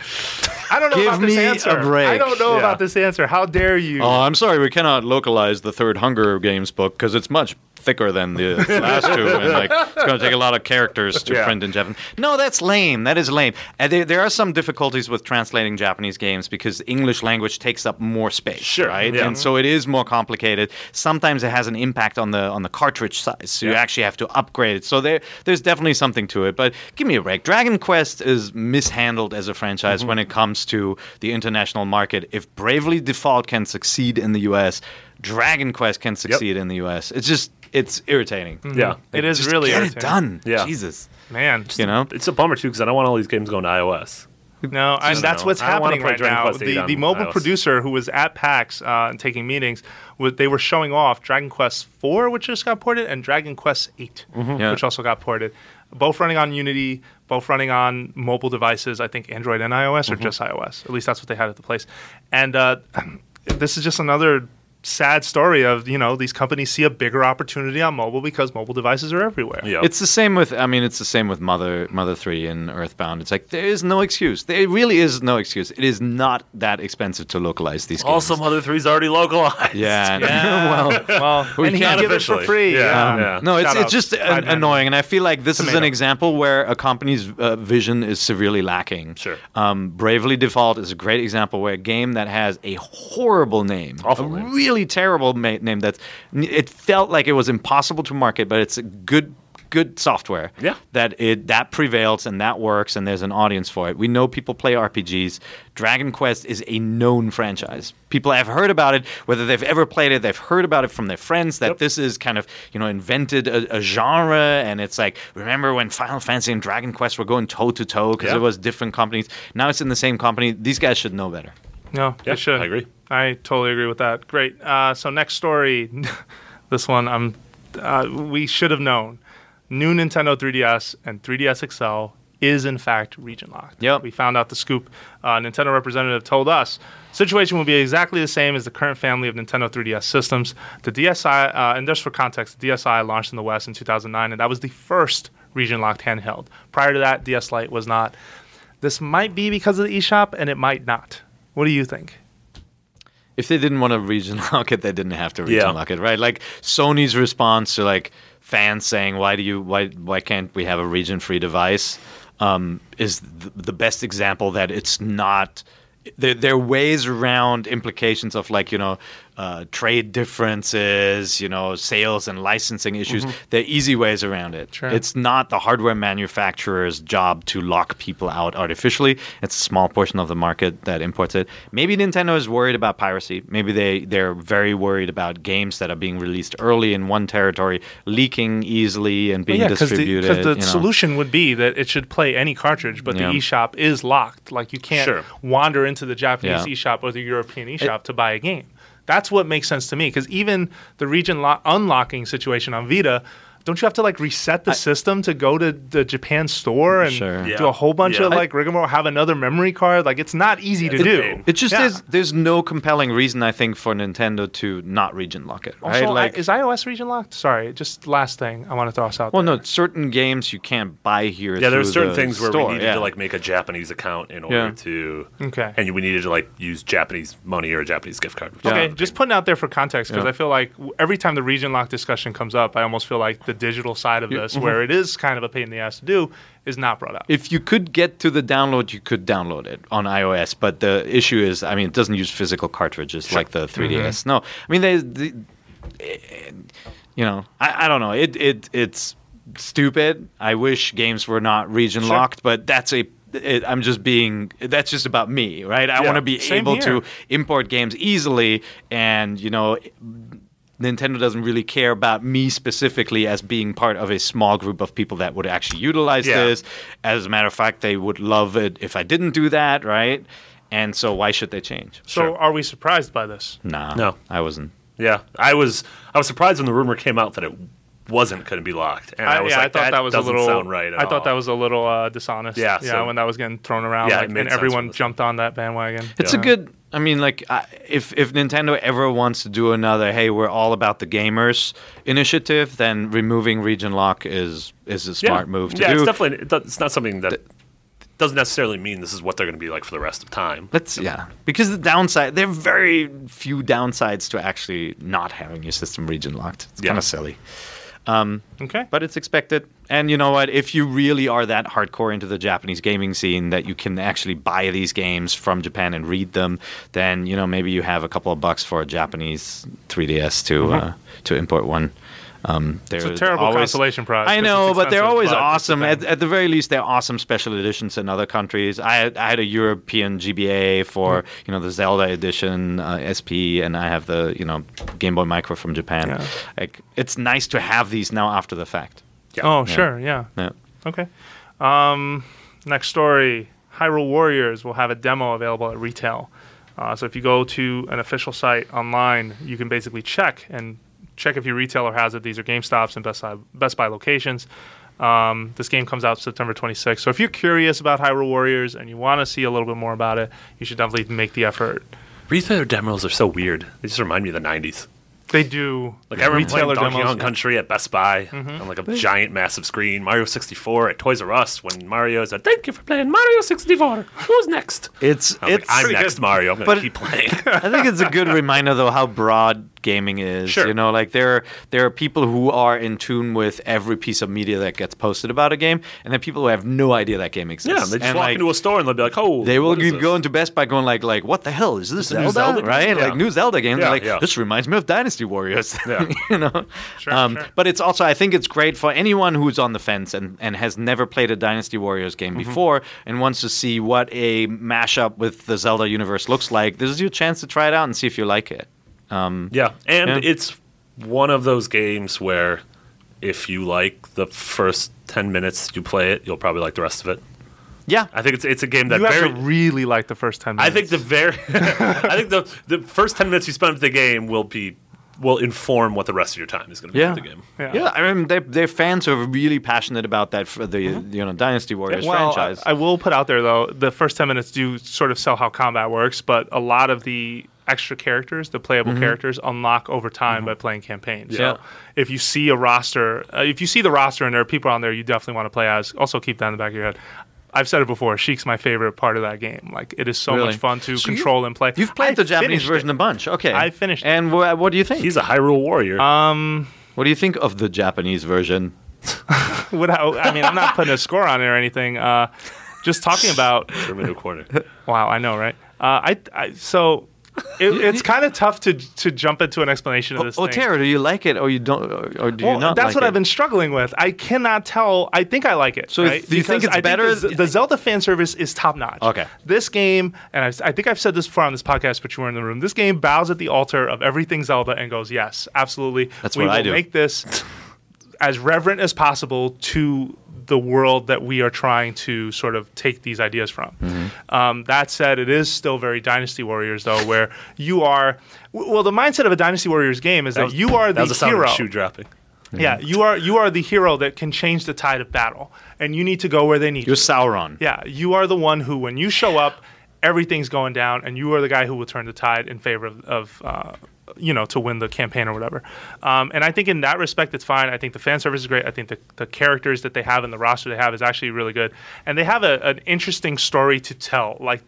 I don't know Give about this me a answer. break. I don't know Yeah. about this answer. How dare you? Oh, I'm sorry, we cannot localize the third Hunger Games book because it's much thicker than the last two, and like it's going to take a lot of characters to Yeah. print in Japanese. No, that's lame. That is lame. And there, there are some difficulties with translating Japanese games because English language takes up more space, Sure, right? yeah. And so it is more complicated. Sometimes it has an impact on the on the cartridge size, so you actually have to upgrade it. So there, there's definitely something to it. But give me a break. Dragon Quest is mishandled as a franchise Mm-hmm. when it comes to the international market. If Bravely Default can succeed in the U.S., Dragon Quest can succeed in the U.S. It's just it's irritating. Yeah, it is Just really get irritating. it done. Yeah. Jesus, man. you know. it's a bummer too because I don't want all these games going to iOS. No, and that's no. what's I don't wanna happening right Dragon now. The, the mobile iOS. producer who was at PAX uh, and taking meetings, was, they were showing off Dragon Quest IV, which just got ported, and Dragon Quest VIII, Yeah. which also got ported. Both running on Unity, both running on mobile devices. I think Android and iOS, or just iOS. At least that's what they had at the place. And uh, this is just another sad story of you know these companies see a bigger opportunity on mobile because mobile devices are everywhere. Yeah, It's the same with. I mean, it's the same with Mother Mother Three and Earthbound. It's like there is no excuse. There really is no excuse. It is not that expensive to localize these games. also Mother Three's already localized. yeah. Yeah. well, well, We and can't give it for free. Yeah. um, Yeah. No, it's, Shout it's out just an- annoying, and I feel like this is an example where a company's uh, vision is severely lacking. Sure. Um, Bravely Default is a great example where a game that has a horrible name, Awful a name. really terrible ma- name that it felt like it was impossible to market, but it's a good good software. Yeah. That it that prevails and that works and there's an audience for it. We know people play RPGs. Dragon Quest is a known franchise. People have heard about it, whether they've ever played it, they've heard about it from their friends that Yep. this is kind of, you know, invented a, a genre and it's like remember when Final Fantasy and Dragon Quest were going toe to toe because Yeah. it was different companies. Now it's in the same company. These guys should know better. No, Yeah, they should. I agree. I totally agree with that. Great. Uh, so next story, this one I'm. Uh, we should have known. New Nintendo 3DS and 3DS XL is in fact region locked. Yep. We found out the scoop. Uh, Nintendo representative told us situation will be exactly the same as the current family of Nintendo 3DS systems. The DSi, uh, and just for context, the DSi launched in the West in 2009, and that was the first region locked handheld. Prior to that, DS Lite was not. This might be because of the eShop, and it might not. What do you think? If they didn't want to region lock it, they didn't have to region Yeah. lock it, right? Like Sony's response to like fans saying, "Why do you? Why why can't we have a region-free device?" Um, is the, the best example that it's not. There, there are ways around implications of like you know uh, trade differences, you know, sales and licensing issues. There are easy ways around it. Sure. It's not the hardware manufacturer's job to lock people out artificially. It's a small portion of the market that imports it. Maybe Nintendo is worried about piracy. Maybe they, they're very worried about games that are being released early in one territory leaking easily and being yeah, because the, the you know. solution would be that it should play any cartridge, but Yeah. the eShop is locked. Like you can't Sure. wander into the Japanese Yeah. eShop or the European eShop to buy a game. That's what makes sense to me. Because even the region lo- unlocking situation on Vita, don't you have to like reset the system to go to the Japan store and Sure. do a whole bunch Yeah. of like rigmarole? Have another memory card? Like it's not easy to It's do. pain. It just Yeah. is. There's no compelling reason, I think, for Nintendo to not region lock it. Right? Also, I- like, is iOS region locked? Sorry, just last thing I want to toss out. well, there. no, certain games you can't buy here. Yeah, there's certain the things where store, we needed yeah. to like make a Japanese account in order Yeah. to. Okay. And we needed to like use Japanese money or a Japanese gift card. Okay, just putting out there for context because Yeah. I feel like every time the region lock discussion comes up, I almost feel like the digital side of this, mm-hmm. where it is kind of a pain in the ass to do, is not brought up. If you could get to the download, you could download it on iOS. But the issue is, I mean, it doesn't use physical cartridges like the 3DS. Mm-hmm. No, I mean, they, the, you know, I, I don't know. It it it's stupid. I wish games were not region locked, but that's a. It, I'm just being. That's just about me, right? I Yeah, want to be able here. to import games easily, and you know, Nintendo doesn't really care about me specifically as being part of a small group of people that would actually utilize Yeah. this. As a matter of fact, they would love it if I didn't do that, right? And so why should they change? so, Sure. are we surprised by this? Nah, No. I wasn't. Yeah, I was. I was surprised when the rumor came out that it wasn't going to be locked, and I, I, was yeah, like, I thought that, was a doesn't little. sound right. At I thought that was a little uh, dishonest. Yeah, yeah, so- when that was getting thrown around, Yeah, it like, made and everyone jumped on that bandwagon. It's Yeah. a good. I mean, like, I, if if Nintendo ever wants to do another, hey, we're all about the gamers initiative, then removing region lock is is a smart move to yeah, do. it's definitely. It's not something that doesn't necessarily mean this is what they're going to be like for the rest of time. Let's yeah, because the downside there are very few downsides to actually not having your system region locked. It's Yeah. kind of silly, Okay. but it's expected. And you know what? If you really are that hardcore into the Japanese gaming scene that you can actually buy these games from Japan and read them, then you know maybe you have a couple of bucks for a Japanese 3DS to uh, to import one. Um, It's a terrible always- consolation prize. I know, but they're always but awesome. thing. At, at the very least, they're awesome special editions in other countries. I had, I had a European GBA for Hmm. you know the Zelda edition uh, SP, and I have the you know Game Boy Micro from Japan. Yeah. Like it's nice to have these now after the fact. Oh, sure, yeah. Yeah. Okay. Um, next story Hyrule Warriors will have a demo available at retail. Uh, so if you go to an official site online, you can basically check and check if your retailer has it. These are GameStops and Best Buy, Best Buy locations. Um, this game comes out September 26th. So if you're curious about Hyrule Warriors and you want to see a little bit more about it, you should definitely make the effort. Retailer demos are so weird. They just remind me of the '90s. They do Like I remember playing retailer Donkey demos. Kong Country at Best Buy on like a giant, massive screen. Mario 64 at Toys R Us when Mario said, "Thank you for playing Mario 64." Who's next? It's I was it's like, I'm next, Mario. I'm gonna But- keep playing. I think it's a good reminder though how broad gaming is. Sure. You know, like there there are people who are in tune with every piece of media that gets posted about a game, and then people who have no idea that game exists. yeah, they just and walk like, into a store and they'll be like, "Oh, They will what is be this?" going to Best Buy going like like what the hell is this new Zelda, Zelda right Yeah. like new Zelda game Yeah, like yeah. this reminds me of Dynasty Warriors Yeah. you know Sure, um, sure. but it's also I think it's great for anyone who's on the fence and, and has never played a Dynasty Warriors game Mm-hmm. before and wants to see what a mashup with the Zelda universe looks like this is your chance to try it out and see if you like it um, Yeah, and Yeah. it's one of those games where if you like the first 10 minutes you play it, you'll probably like the rest of it. yeah I think it's it's a game that You have very to really like the first 10 I think the very I think the the first 10 minutes you spend with the game will be will inform what the rest of your time is going to be Yeah. with the game. Yeah. yeah, I mean, they're, they're fans who are really passionate about that for the you know Dynasty Warriors well, franchise. I, I will put out there though, the first ten minutes do sort of sell how combat works, but a lot of the extra characters, the playable characters, unlock over time by playing campaigns. Yeah. So if you see a roster, uh, if you see the roster and there are people on there you definitely want to play as, also keep that in the back of your head. I've said it before. Sheik's my favorite part of that game. Like it is so Really? much fun to So control and play. You've played I the Japanese version it. a bunch, okay? I finished. And wh- what do you think? He's a Hyrule warrior. Um, What do you think of the Japanese version? Without, I mean, I'm not putting a score on it or anything. Uh, just talking about. Terminator Corner. Wow, I know, right? Uh, I, I so it, it's kind of tough to to jump into an explanation of oh, this. Oh. Tara, do you like it or you don't, or, or do you Well, not? that's like what it? I've been struggling with. I cannot tell. I think I like it. So right? do you think it's I better- the, the Zelda fan service is top notch. Okay. This game, and I've, I think I've said this before on this podcast, but you were in the room. This game bows at the altar of everything Zelda and goes, "Yes, absolutely. That's we what I do. Make this as reverent as possible to the world that we are trying to sort of take these ideas from. Mm-hmm. Um, that said, it is still very Dynasty Warriors, though, where you are. w- Well, the mindset of a Dynasty Warriors game is that, was- you are That the was the sound hero. of a shoe dropping. Yeah, you are you are the hero that can change the tide of battle, and you need to go where they need You're you. Sauron. Yeah, you are the one who, when you show up, everything's going down, and you are the guy who will turn the tide in favor of, of uh, you know, to win the campaign or whatever. Um, and I think in that respect, it's fine. I think the fan service is great. I think the, the characters that they have and the roster they have is actually really good, and they have a, an interesting story to tell. Like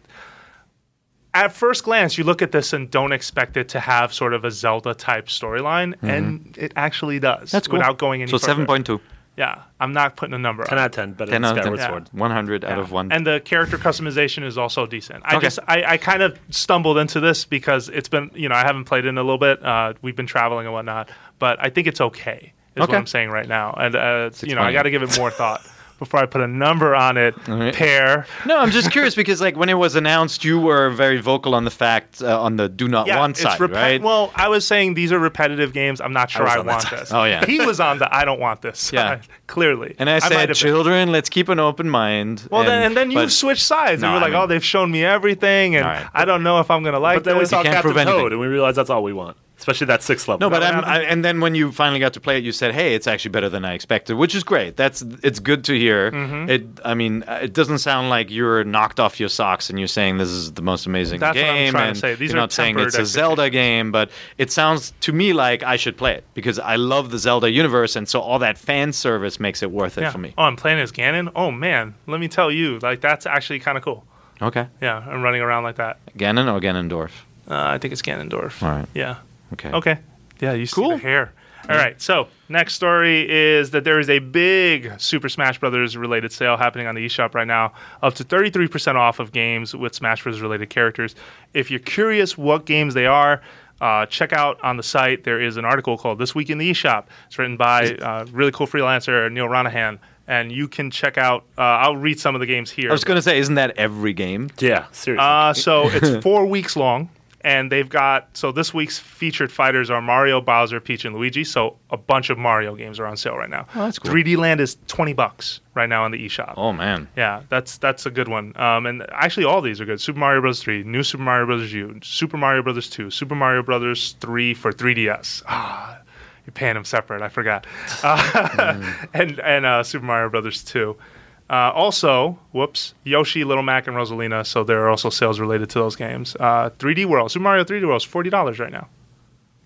at first glance, you look at this and don't expect it to have sort of a Zelda type storyline, and it actually does. Mm-hmm. That's cool. Without going any So 7.2. Yeah, I'm not putting a number 10 on out of 10, better 10 than out of 10. Skyward Yeah. Sword. 100 out of 1. And the character customization is also decent. I Okay. just I, I kind of stumbled into this because it's been you know I haven't played it in a little bit. Uh, we've been traveling and whatnot, but I think it's okay. Is Okay. what I'm saying right now, and uh, you know I got to give it more thought before I put a number on it. right. Peer. no, I'm just curious because like when it was announced, you were very vocal on the fact uh, on the do not Yeah, want it's side, repet- right? Well, I was saying these are repetitive games. I'm not sure was I, want this. Oh, yeah. he was on the I don't want this. Yeah. side, clearly. and I might said, have been. children, let's keep an open mind. Well, then, and then you but- switch sides, No, and you're I like, mean- "Oh, they've shown me everything, and All right. I don't know if I'm gonna like it. But then we saw can't Captain prove anything. Toad, and we realized that's all we want. Especially that sixth level. No, but I'm, I, and then when you finally got to play it, you said, "Hey, it's actually better than I expected," which is great. That's it's good to hear. Mm-hmm. It, I mean, uh, it doesn't sound like you're knocked off your socks and you're saying this is the most amazing That's what I'm trying to say. These you're are not saying it's a Zelda game, but it sounds to me like I should play it because I love the Zelda universe, and so all that fan service makes it worth it yeah. for me. Oh, I'm playing as Ganon. Oh man, let me tell you, like that's actually kind of cool. Okay, Yeah, I'm running around like that. Ganon or Ganondorf? Uh, I think it's Ganondorf. All right. Yeah. Okay. Okay. Yeah, you see Cool. the hair. All right. So next story is that there is a big Super Smash Brothers related sale happening on the eShop right now, up to 33% off of games with Smash Brothers related characters. If you're curious what games they are, uh, check out on the site. There is an article called "This Week in the eShop." It's written by uh, really cool freelancer Neil Ronaghan, and you can check out. Uh, I'll read some of the games here. I was going to say, isn't that every game? Yeah, seriously. Uh, so it's four weeks long, and they've got so this week's featured fighters are Mario, Bowser, Peach, and Luigi. So a bunch of Mario games are on sale right now. Oh, that's cool. 3D Land is twenty bucks right now on the eShop. Oh man. Yeah, that's that's a good one. Um, and actually, all these are good. Super Mario Bros. Three, New Super Mario Bros. U, Super Mario Bros. Two, Super Mario Bros. Three for 3DS. Ah, you're paying them separate. I forgot. Uh, and and uh, Super Mario Brothers Two. Uh, also, whoops, Yoshi, Little Mac, and Rosalina. So there are also sales related to those games. Uh, 3D World, Super Mario 3D World is forty dollars right now.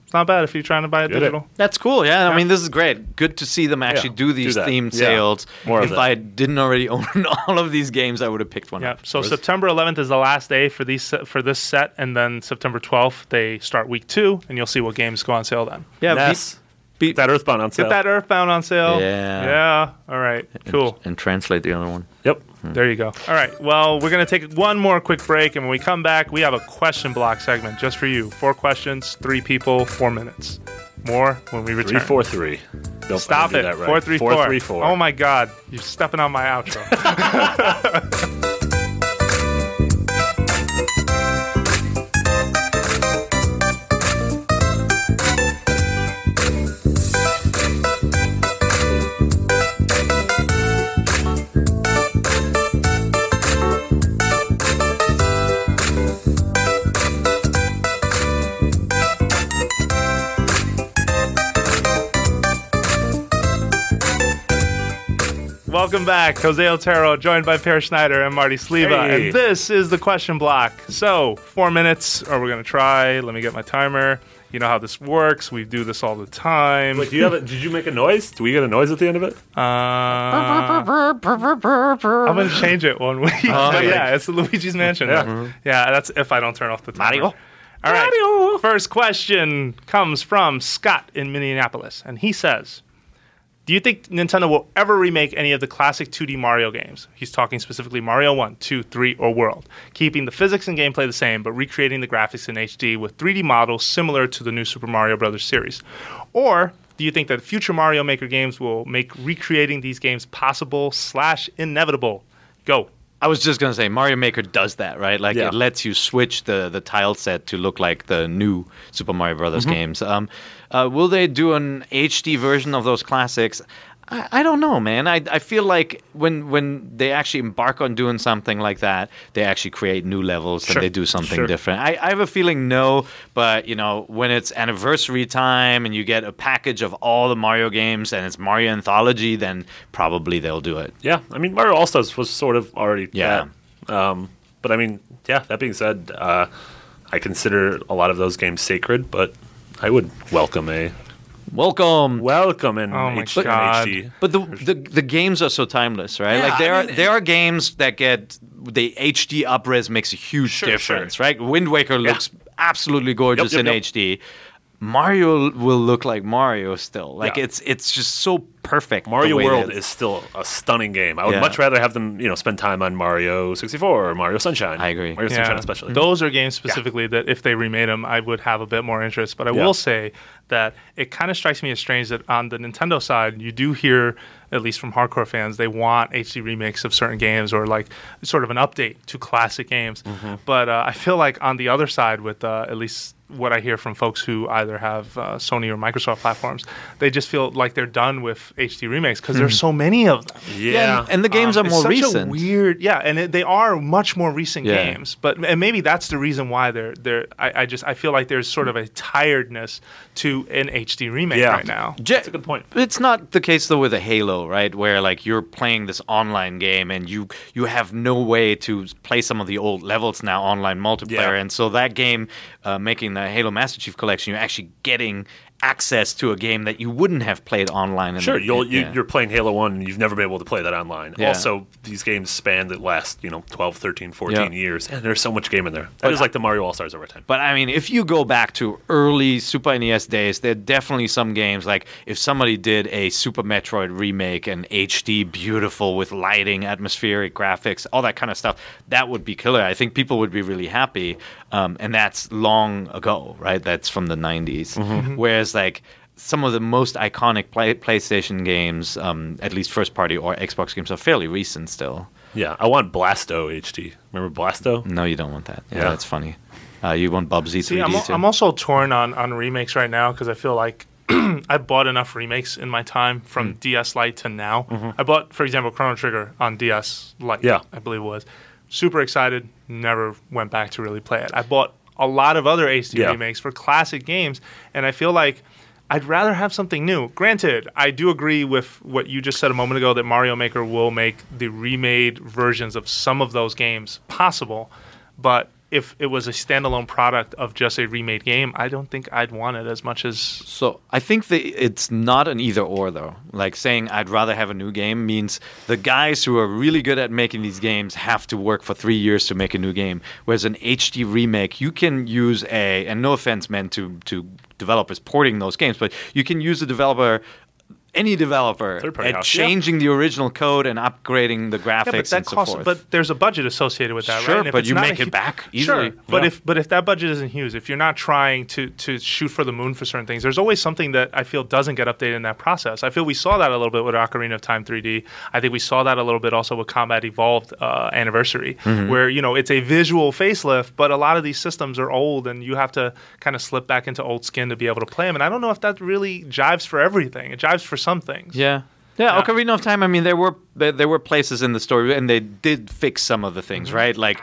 It's not bad if you're trying to buy it Get it. digital. That's cool. Yeah, I mean, this is great. Good to see them actually Yeah, do these do themed Yeah. sales. More if. I didn't already own all of these games, I would have picked one Yeah. up. So September 11th is the last day for these for this set, and then September 12th they start week two, and you'll see what games go on sale then. Yeah, Ness. Beat- that Earthbound on sale. Get that Earthbound on sale. Yeah. Yeah. All right. Cool. and translate the other one. Yep. Hmm. There you go. All right. Well, we're going to take one more quick break. And when we come back, we have a question block segment just for you. Four questions, three people, four minutes. More when we return. Three four three. Nope, I Stop it. do that right. Four, three, four. Four three four. Oh my God. You're stepping on my outro. Welcome back. Jose Otero, joined by Peer Schneider and Marty Sliva. Hey. And this is the question block. So, four minutes, or we're going to try. Let me get my timer. You know how this works. We do this all the time. Wait, do you have a, did you make a noise? Do we get a noise at the end of it? Uh, I'm going to change it one week. but yeah, it's Luigi's Mansion. Yeah. Yeah. that's if I don't turn off the timer. Mario? All right. First question comes from Scott in Minneapolis, and he says, "Do you think Nintendo will ever remake any of the classic 2D Mario games? He's talking specifically Mario 1, 2, 3, or World, keeping the physics and gameplay the same, but recreating the graphics in HD with 3D models similar to the new Super Mario Bros. series, or?" Do you think that future Mario Maker games will make recreating these games possible slash inevitable? Go. I was just gonna say Mario Maker does that, right? Like Yeah. it lets you switch the the tile set to look like the new Super Mario Brothers games. Um, uh, will they do an HD version of those classics? I, I don't know, man. I, I feel like when when they actually embark on doing something like that, they actually create new levels Sure. and they do something Sure. different. I, I have a feeling no, but you know when it's anniversary time and you get a package of all the Mario games and it's Mario Anthology, then probably they'll do it. Yeah, I mean Mario All Stars was sort of already Yeah. Um, but I mean, yeah. That being said, uh, I consider a lot of those games sacred, but I would welcome a Welcome. welcome in Oh my H- God. HD. But the, the the games are so timeless, right? Yeah, like there I are there are games that get the HD upres makes a huge Sure, difference, sure. right? Wind Waker looks absolutely gorgeous Yep, in yep, yep. HD. Mario will look like Mario still. Like Yeah. it's it's just so perfect. Mario way World is still a stunning game. I would Yeah. much rather have them, you know, spend time on Mario 64 or Mario Sunshine. I agree. Mario Sunshine especially. Those are games specifically that if they remade them, I would have a bit more interest. But I Yeah. will say that it kind of strikes me as strange that on the Nintendo side, you do hear, at least from hardcore fans, they want HD remakes of certain games or like sort of an update to classic games. Mm-hmm. But uh, I feel like on the other side, with uh, at least what I hear from folks who either have uh, Sony or Microsoft platforms, they just feel like they're done with HD remakes because there's so many of them. yeah. and, and the games Um, are it's more such recent. A weird, yeah, and it, they are much more recent Yeah. games. But and maybe that's the reason why they're they're. I, I just I feel like there's sort of a tiredness to an HD remake Yeah. right now. Je- That's a good point. It's not the case though with a Halo, right? Where like you're playing this online game and you you have no way to play some of the old levels now online multiplayer, Yeah. and so that game, uh, making the Halo Master Chief Collection, you're actually getting access to a game that you wouldn't have played online. in Sure, the- you'll, you, yeah. you're playing Halo 1 and you've never been able to play that online. Yeah. Also, these games span that last, you know, 12, 13, 14 Yeah. years. And there's so much game in there. That is like the Mario All-Stars over time. But I mean, if you go back to early Super NES days, there are definitely some games like if somebody did a Super Metroid remake and HD, beautiful with lighting, atmospheric graphics, all that kind of stuff, that would be killer. I think people would be really happy. Um, and that's long ago, right? That's from the 90s. Whereas, like, some of the most iconic play- PlayStation games, um, at least first party or Xbox games, are fairly recent still. Yeah, I want Blasto HD. Remember Blasto? No, you don't want that. Yeah, Yeah. that's funny. Uh, you want Bubsy 3D See, I'm, too? I'm also torn on on remakes right now because I feel like. I bought enough remakes in my time from DS Lite to now. I bought, for example, Chrono Trigger on DS Lite. Yeah. I believe it was. Super excited. Never went back to really play it. I bought a lot of other HD Yeah. remakes for classic games, and I feel like I'd rather have something new. Granted, I do agree with what you just said a moment ago that Mario Maker will make the remade versions of some of those games possible, but if it was a standalone product of just a remade game, I don't think I'd want it as much as So I think it's not an either or though. Like saying I'd rather have a new game means the guys who are really good at making these games have to work for three years to make a new game. Whereas an HD remake, you can use a and no offense meant to to developers porting those games, but you can use a developer. Any developer at house, yeah. changing the original code and upgrading the graphics yeah, but that and so costs. forth. But there's a budget associated with that, Sure, right? And if but it's you not a make it back Sure, easily. but Yeah. if but if that budget isn't huge, if you're not trying to to shoot for the moon for certain things, there's always something that I feel doesn't get updated in that process. I feel we saw that a little bit with Ocarina of Time 3D. I think we saw that a little bit also with Combat Evolved uh, Anniversary, Mm-hmm. where you know it's a visual facelift, but a lot of these systems are old, and you have to kind of slip back into old skin to be able to play them. And I don't know if that really jives for everything. It jives for some things. Yeah. Yeah, Yeah. Ocarina of Time. I mean, there were there, there were places in the story, and they did fix some of the things, mm-hmm. right? Like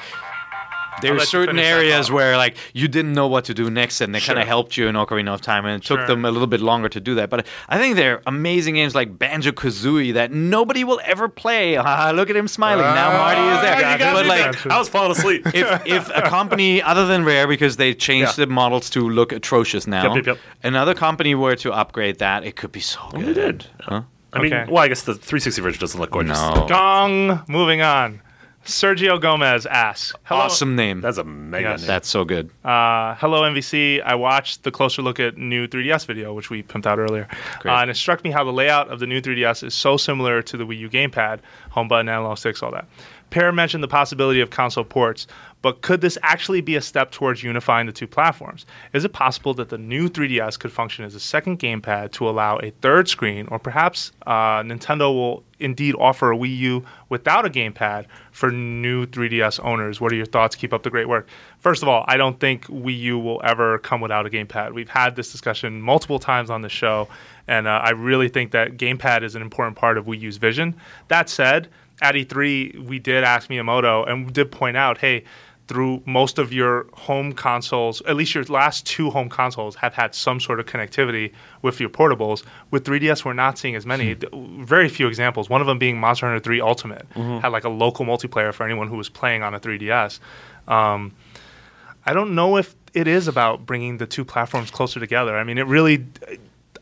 there I'll were certain areas where like you didn't know what to do next, and they kind of helped you in Ocarina of Time, and it took Sure. them a little bit longer to do that. But I think they're amazing games like Banjo Kazooie that nobody will ever play. Ah, look at him smiling now. Marty is there, Ah, you but like. there. I was falling asleep. If, if a company other than Rare, because they changed Yeah. the models to look atrocious now, Yep, yep, yep. another company were to upgrade that, it could be so good. they did. Huh? I mean, Okay. well, I guess the 360 version doesn't look gorgeous. No. Gong. Moving on. Sergio Gomez asks, Hello, Awesome name. That's a mega Yes. name. That's so good. Uh, hello, NVC. I watched the closer look at new 3DS video, which we pimped out earlier. Great. Uh, and it struck me how the layout of the new 3DS is so similar to the Wii U gamepad, home button, analog sticks, all that. Peer mentioned the possibility of console ports, but could this actually be a step towards unifying the two platforms? Is it possible that the new 3DS could function as a second gamepad to allow a third screen, or perhaps uh, Nintendo will indeed offer a Wii U without a gamepad for new 3DS owners? What are your thoughts? Keep up the great work. First of all, I don't think Wii U will ever come without a gamepad. We've had this discussion multiple times on the show, and uh, I really think that gamepad is an important part of Wii U's vision. That said, at E3, we did ask Miyamoto and did point out, hey, through most of your home consoles, at least your last two home consoles have had some sort of connectivity with your portables. With 3DS, we're not seeing as many. Th- Very few examples. One of them being Monster Hunter 3 Ultimate had like a local multiplayer for anyone who was playing on a 3DS. Um, I don't know if it is about bringing the two platforms closer together. I mean, it really,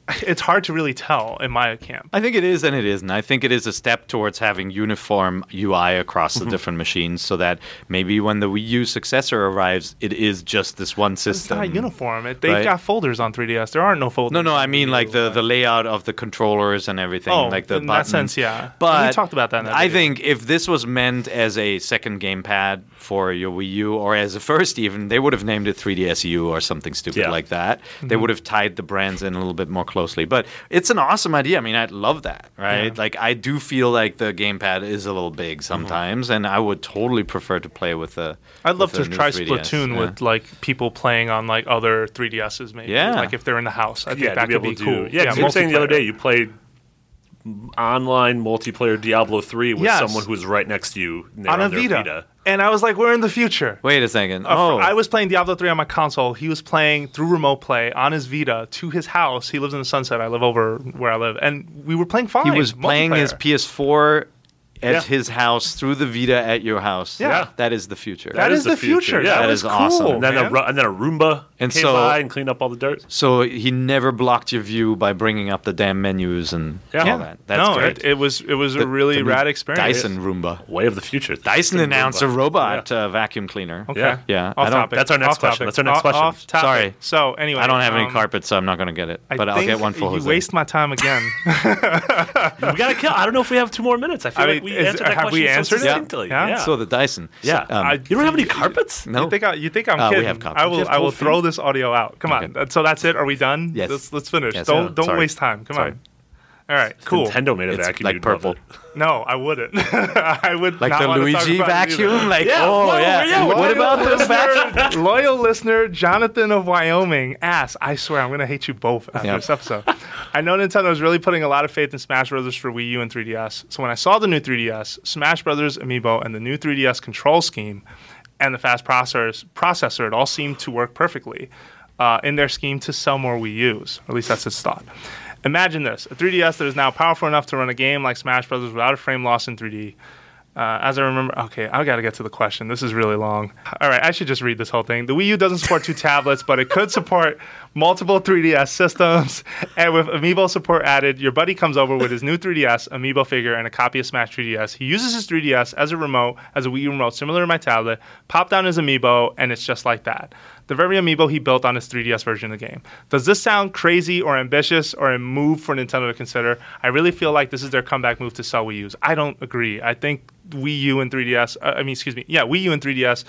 it's hard to really tell in my camp. I think it is and it isn't. I think it is a step towards having uniform UI across Mm-hmm. the different machines so that maybe when the Wii U successor arrives, it is just this one system. It's not uniform. It, they've right? got folders on 3DS. There aren't no folders. No, no, I mean like the, the layout of the controllers and everything, Oh, like the in that sense, yeah. But We talked about that in that I video. think if this was meant as a second gamepad for your Wii U, or as a first even, they would have named it 3DSU or something stupid Yeah. like that. Mm-hmm. They would have tied the brands in a little bit more closely. But it's an awesome idea. I mean, I'd love that, right? Yeah. Like I do feel like the gamepad is a little big sometimes, and I would totally prefer to play with the. Mm-hmm. I'd love to try 3DS, Splatoon yeah. with like people playing on like other 3DSs, maybe. Yeah. Like if they're in the house, I think yeah, that to be be cool. do. Yeah, 'cause you were saying the other day you played online multiplayer Diablo three with Yes. someone who's right next to you and on a their Vita. and I was like, we're in the future. Wait a second. Uh, fr- oh, I was playing Diablo 3 on my console. He was playing through remote play on his Vita to his house. He lives in the Sunset. I live over where I live, and we were playing fine. he was playing his multiplayer. PS4 at Yeah. his house through the Vita at your house. Yeah. that is the future. That is, the future. Yeah. that, That was awesome. And then, a, and then a Roomba And came so- by and cleaned up all the dirt. So he never blocked your view by bringing up the damn menus and Yeah. all that. That's no, great. It, it was it was The- a really the rad experience. Dyson Roomba. Way of the future. Dyson announced a Roomba. robot uh, vacuum cleaner. Okay. Yeah. Yeah, Off I don't- topic. That's our next Off question. topic. That's our next Off- question. off topic. Sorry. So anyway, I don't have any um, carpet, so I'm not going to get it. But I'll get one for you waste my time again. We gotta kill. I don't know if we have two more minutes. I feel like we is- answered that have we answered so it? succinctly. Yeah. Yeah. So the Dyson. yeah. Um, I- you don't have any carpets? no. You think I, you think I'm Uh, we have copies. I will have I will throw this audio out. Come on. Okay. That- So that's it. Are we done? Yes. Let's let's finish. Yes. don't Yeah, don't sorry. waste time. Come Sorry. on. All right. Cool. Nintendo made a It's vacuum. like you'd love purple. it. No, I wouldn't. I would Like not the wanna talk Luigi about vacuum? Like, Yeah, oh, whoa, yeah. yeah, what loyal about the vacuum? loyal listener Jonathan of Wyoming asks, I swear I'm going to hate you both after Yep. this episode. I know Nintendo is really putting a lot of faith in Smash Brothers for Wii U and 3DS. So when I saw the new 3DS, Smash Brothers Amiibo, and the new 3DS control scheme, and the fast processors, processor, it all seemed to work perfectly uh, in their scheme to sell more Wii U's. Or at least that's its thought. Imagine this: a 3DS that is now powerful enough to run a game like Smash Brothers without a frame loss in 3D. Uh, as I remember, okay, I got to get to the question. This is really long. All right, I should just read this whole thing. The Wii U doesn't support two tablets, but it could support multiple 3DS systems. And with Amiibo support added, your buddy comes over with his new 3DS, Amiibo figure, and a copy of Smash 3DS. He uses his 3DS as a remote, as a Wii U remote, similar to my tablet, pop down his Amiibo, and it's just like that. The very Amiibo he built on his 3DS version of the game. Does this sound crazy or ambitious or a move for Nintendo to consider? I really feel like this is their comeback move to sell Wii U's. I don't agree. I think Wii U and 3DS, uh, I mean, excuse me, yeah, Wii U and 3DS,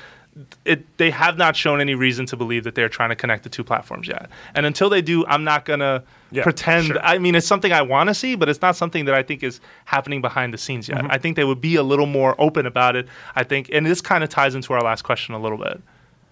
it, they have not shown any reason to believe that they're trying to connect the two platforms yet. And until they do, I'm not going to Yeah, pretend. sure. I mean, it's something I want to see, but it's not something that I think is happening behind the scenes Mm-hmm. yet. I think they would be a little more open about it. I think, and this kind of ties into our last question a little bit.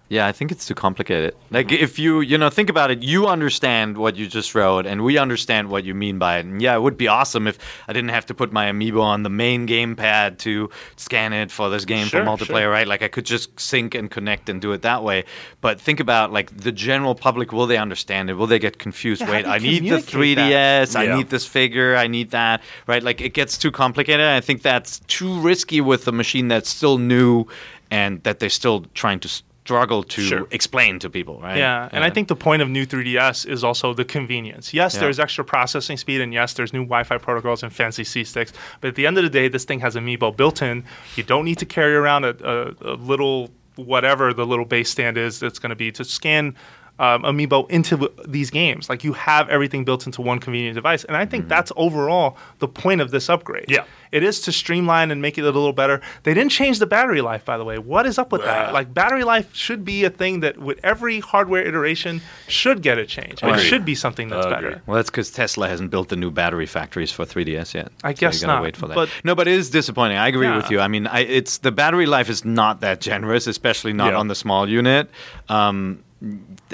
Yeah, I think it's too complicated. Like if you, you know, think about it, you understand what you just wrote and we understand what you mean by it. And yeah, it would be awesome if I didn't have to put my amiibo on the main gamepad to scan it for this game Sure, for multiplayer, sure. right? Like I could just sync and connect and do it that way. But think about like the general public, will they understand it? Will they get confused? Yeah, Wait, I need the 3DS, I need this figure, I need that, right? Like it gets too complicated. I think that's too risky with a machine that's still new and that they're still trying to struggle to Sure. explain to people, right? Yeah, and I think the point of new 3DS is also the convenience. Yes, Yeah. there's extra processing speed, and yes, there's new Wi-Fi protocols and fancy C sticks. But at the end of the day, this thing has Amiibo built in. You don't need to carry around a, a, a little whatever the little base stand is that's going to be to scan. Um, Amiibo into w- these games, like you have everything built into one convenient device, and I think that's overall the point of this upgrade. Yeah. it is to streamline and make it a little better. They didn't change the battery life, by the way. What is up with that? Like battery life should be a thing that with every hardware iteration should get a change. It should be something that's Agreed. better. Well, that's because Tesla hasn't built the new battery factories for 3DS yet. I So guess you gotta not, Wait for that. but- no, but it is disappointing. I agree Yeah. with you. I mean, I, it's the battery life is not that generous, especially not Yeah. on the small unit. Um,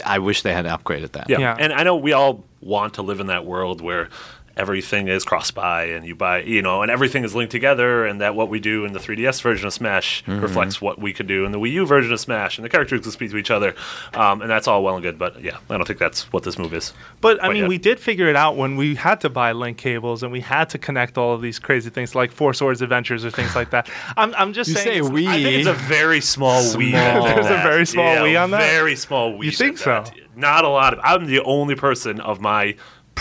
I wish they had upgraded that. Yeah. Yeah. And I know we all want to live in that world where everything is cross buy and you buy, you know, and everything is linked together, and that what we do in the 3DS version of Smash Mm-hmm. reflects what we could do in the Wii U version of Smash, and the characters can speak to each other. Um, and that's all well and good, but yeah, I don't think that's what this move is. But I mean, yet. we did figure it out when we had to buy link cables and we had to connect all of these crazy things like Four Swords Adventures or things like that. I'm, I'm just You saying. say it's- we. I think it's a very small Wii. that a very small Yeah, Wii on that? Very small Wii. You think so? that. Not a lot of. I'm the only person of my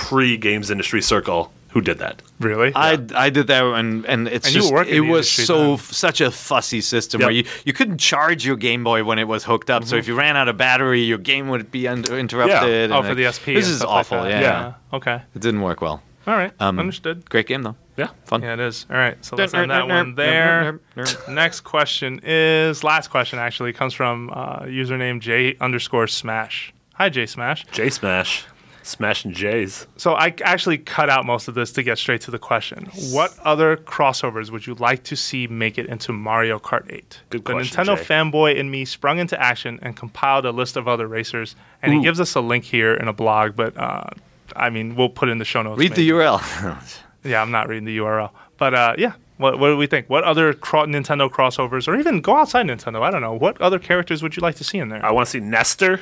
pre-games industry circle who did that. Really? I, I did that and and it's And just it was so f- such a fussy system Yep. where you, you couldn't charge your Game Boy when it was hooked up. So if you ran out of battery, your game would be under, interrupted. oh, and for it- the SP. This is stuff like awful. yeah. Yeah. Okay. it didn't work well. All right. Um, Understood. Great game though. Yeah. Fun. Yeah, it is. All right. So let's end that one there. Next question is last question actually comes from uh, username J underscore Smash. Hi J Smash. J Smash, smashing J's. So I actually cut out most of this to get straight to the question. What other crossovers would you like to see make it into Mario Kart 8? Good the question, Nintendo Jay. fanboy in me sprung into action and compiled a list of other racers, and he gives us a link here in a blog, but uh, I mean we'll put it in the show notes. Read maybe. the URL. Yeah, I'm not reading the URL. But uh, yeah, what, what do we think? What other cro- Nintendo crossovers, or even go outside Nintendo? I don't know. What other characters would you like to see in there? I want to see Nester.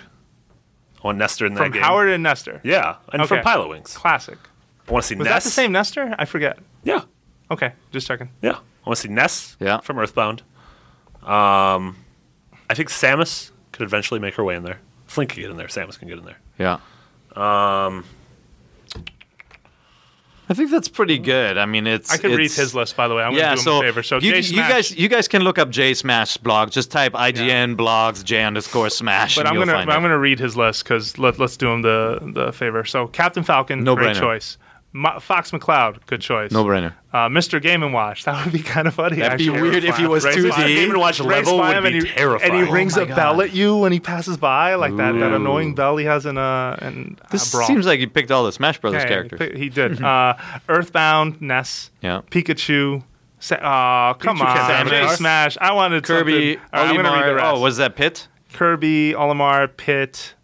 I want Nester in that From game. Howard and Nester. Yeah, and from Pilotwings. Classic. I want to see Was Ness. that the same Nester? I forget. Yeah, Okay, just checking. yeah. I want to see Ness. Yeah. from Earthbound. Um, I think Samus could eventually make her way in there. Flink can get in there. Samus can get in there. yeah. Um. I think that's pretty good. I mean, it's. I could read his list, by the way. I'm yeah, going to do so him a favor. So you, you guys, you guys can look up J Smash blog. Just type IGN blogs J underscore Smash. but I'm gonna I'm it. gonna read his list because let, let's do him the the favor. So Captain Falcon, No great brainer. choice. Ma- Fox McCloud, good choice. No brainer. Uh, Mr. Game and Watch, that would be kind of funny. That'd be actually. weird if he was Race 2D. by- Game and Watch race level by would him be and he, terrifying. And he rings Oh a my bell at you when he passes by, like that, that annoying bell he has in a in This brawl. seems like he picked all the Smash Brothers Okay, characters. He, he did. uh, Earthbound, Ness, Yeah. Pikachu. Sa- oh, come Pikachu on, have J. Smash. I wanted Kirby, something- All right, I'm gonna read the rest. Oh, was that Pit? Kirby, Olimar, Pit,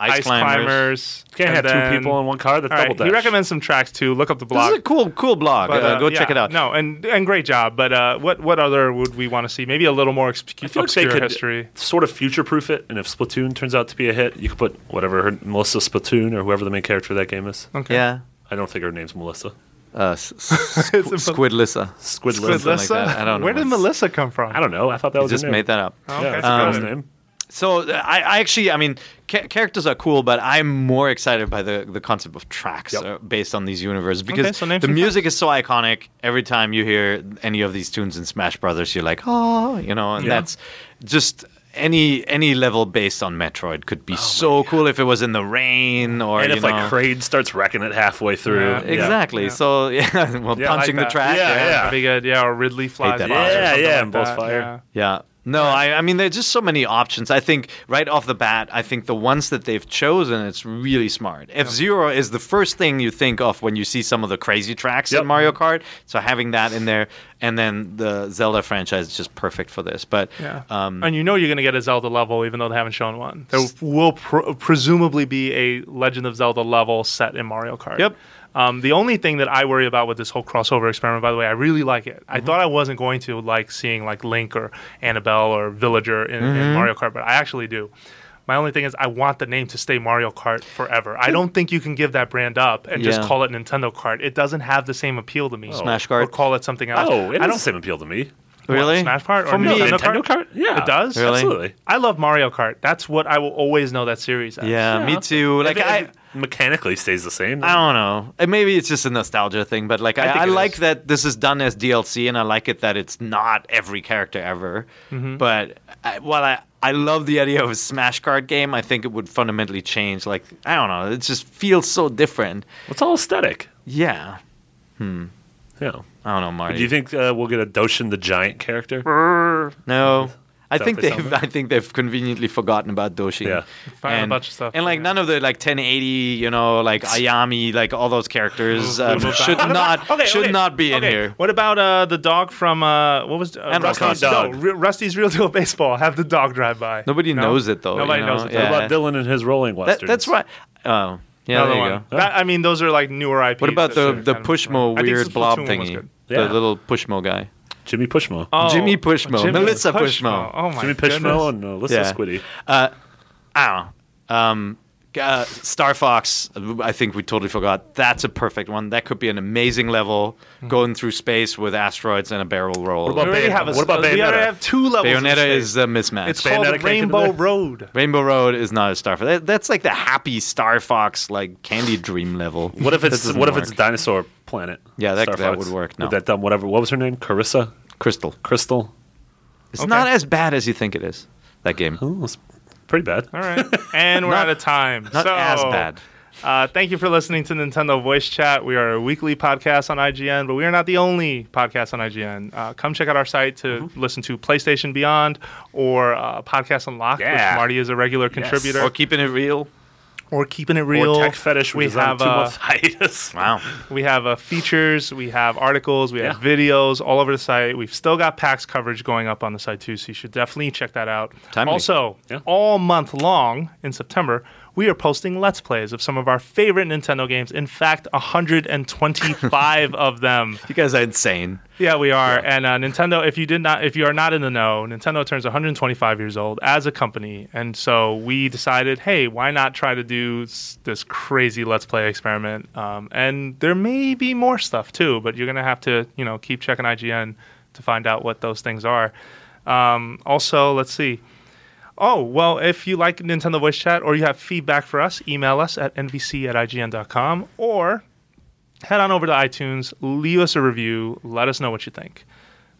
Ice, Ice, Climbers. Climbers. Can't and have two people in one car. That's double right, dash. he recommends some tracks too. Look up the blog. This blog. is a cool, cool blog. But, uh, uh, go yeah, check it out. No, and and great job. But uh, what what other would we want to see? Maybe a little more exp- I feel like they obscure could history. sort of future-proof it, and if Splatoon turns out to be a hit, you could put whatever her Melissa Splatoon or whoever the main character of that game is. Okay. Yeah. I don't think her name's Melissa. Uh, s- s- Squidlissa. Squid Something like that. I don't know. Where did Melissa come from? I don't know. I thought that was Just her name. made that up. Okay. Yeah, that's Um, a girl's name. So uh, I, I actually, I mean, ca- characters are cool, but I'm more excited by the, the concept of tracks Yep. uh, based on these universes because so the some music is so iconic. Every time you hear any of these tunes in Smash Brothers, you're like, oh, you know, and Yeah. that's just any any level based on Metroid could be so cool if it was in the rain or and you if know. like Kraid starts wrecking it halfway through, Yeah. yeah. Exactly. Yeah. So yeah, well, Yeah, punching like the that. track. Yeah, yeah. That'd be good. Yeah, or Ridley flies that by. or music. Yeah, yeah, like and blows that. fire. Yeah. No, I, I mean, there's just so many options. I think right off the bat, I think the ones that they've chosen, it's really smart. F Zero is the first thing you think of when you see some of the crazy tracks Yep. in Mario Kart. So having that in there, and then the Zelda franchise is just perfect for this. But Yeah. um, and you know you're going to get a Zelda level, even though they haven't shown one. There will pr- presumably be a Legend of Zelda level set in Mario Kart. Yep. Um, the only thing that I worry about with this whole crossover experiment, by the way, I really like it. Mm-hmm. I thought I wasn't going to like seeing like Link or Annabelle or Villager in, Mm-hmm. in Mario Kart, but I actually do. My only thing is, I want the name to stay Mario Kart forever. I don't think you can give that brand up and just call it Nintendo Kart. It doesn't have the same appeal to me. Smash Or Kart. call it something else. Oh, it I has don't the same appeal to me. Really? Smash Kart or For me- Nintendo, Nintendo Kart? Yeah, It does? Really? Absolutely. I love Mario Kart. That's what I will always know that series as. Yeah, me too. Like If it- I. if it mechanically stays the same. I don't know. Uh, Maybe it's just a nostalgia thing, but like I, think I, like is. that this is done as DLC, and I like it that it's not every character ever. Mm-hmm. But I, while I I love the idea of a Smash card game, I think it would fundamentally change. Like I don't know, it just feels so different. It's all aesthetic. Yeah, Hmm. Yeah. I don't know, Marty. Do you think uh, we'll get a Doshin the Giant character? No. I think they they've sound? I think they've conveniently forgotten about Doshi. Yeah. Found a and, bunch of stuff, And like yeah. none of the like 1080, you know, like Ayami, like all those characters um, should not Okay, should okay, not be in here. What about uh, the dog from uh, what was uh, Animal Rusty's Crossing. no, Ru- Rusty's Real Deal Baseball? Have the dog drive by. Nobody No? knows it though. Nobody you knows it. Yeah. What about Dillon and his Rolling That, that's right. Oh, yeah, Another there you one. go. That- I mean, those are like newer IPs. What about the the Pushmo weird blob thingy? The little Pushmo guy. Jimmy Pushmo. Oh, Jimmy Pushmo. Jimmy Melissa Pushmo. Oh my Jimmy goodness. Pushmo and Alyssa Yeah. Squiddy. Uh, I don't know. Um, uh, Star Fox, I think we totally forgot. That's a perfect one. That could be an amazing level going through space with asteroids and a barrel roll. What We about already Bayonetta? have a, What about We already have two levels. Bayonetta is a mismatch. It's Bayonetta called Rainbow? Road. Rainbow Road is not a Star Fox. That, that's like the happy Star Fox like candy dream level. What if it's doesn't what if work. it's Dinosaur Planet? Yeah, that- Star that would work. No. With that dumb whatever. What was her name? Carissa. Krystal? Krystal. It's Okay. not as bad as you think it is. That game. Oh, it's pretty bad. All right, and we're Not- out of time. Not so, as bad. Uh, thank you for listening to Nintendo Voice Chat. We are a weekly podcast on IGN, but we are not the only podcast on IGN. Uh, come check out our site to Mm-hmm. listen to PlayStation Beyond or uh, Podcast Unlocked, Yeah. which Marty is a regular contributor, Or keeping it real. Or Keeping It Real. Or Tech Fetish, which we is on have a two uh, month hiatus. Wow. we have uh, features, we have articles, we have Yeah. videos all over the site. We've still got PAX coverage going up on the site too, so you should definitely check that out. Timely. Also, Yeah. all month long in September, we are posting Let's Plays of some of our favorite Nintendo games. In fact, 125 of them. You guys are insane. Yeah, we are. And uh, Nintendo, if you did not, if you are not in the know, Nintendo turns 125 years old as a company, and so we decided, hey, why not try to do this crazy Let's Play experiment? Um, and there may be more stuff too, but you're gonna have to, you know, keep checking IGN to find out what those things are. Um, also, let's see. Oh, well, if you like Nintendo Voice Chat or you have feedback for us, email us at nvc at ign.com or head on over to iTunes, leave us a review, let us know what you think.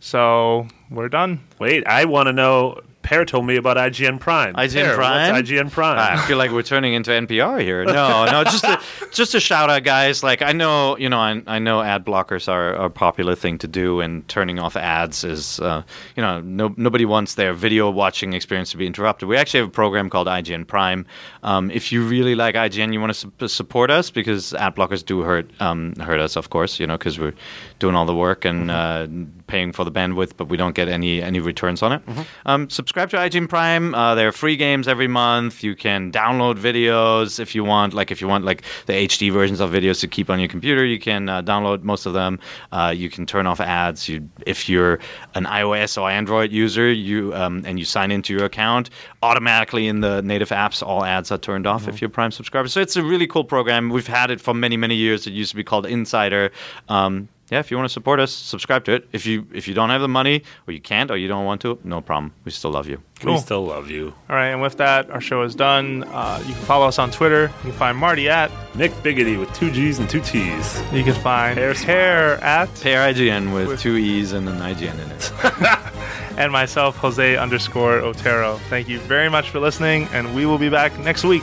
So we're done. Wait, I want to know. Peer told me about IGN Prime. IGN Peer, Prime? What's IGN Prime? I feel like we're turning into NPR here. No, no, just a, just a shout out, guys. Like I know, you know, I, I know ad blockers are, are a popular thing to do, and turning off ads is, uh, you know, no, nobody wants their video watching experience to be interrupted. We actually have a program called IGN Prime. Um, if you really like IGN, you want to su- support us because ad blockers do hurt um, hurt us, of course, you know, because we're doing all the work and uh, paying for the bandwidth, but we don't get any any returns on it. Um, subscribe to IGN Prime. Uh, there are free games every month. You can download videos if you want. Like if you want like the HD versions of videos to keep on your computer, you can uh, download most of them. Uh, you can turn off ads. You, if you're an iOS or Android user, you um, and you sign into your account, automatically in the native apps, all ads are turned off if you're Prime subscriber. So it's a really cool program. We've had it for many many years. It used to be called Insider. Um, yeah, if you want to support us, subscribe to it. If you if you don't have the money or you can't or you don't want to, no problem. We still love you. We still love you. All right, and with that, our show is done. Uh, you can follow us on Twitter. You can find Marty at. Nick Biggity with two G's and two T's. You can find Peer Hair at. Peer IGN with, With- two E's and an IGN in it. and myself, Jose underscore Otero. Thank you very much for listening, and we will be back next week.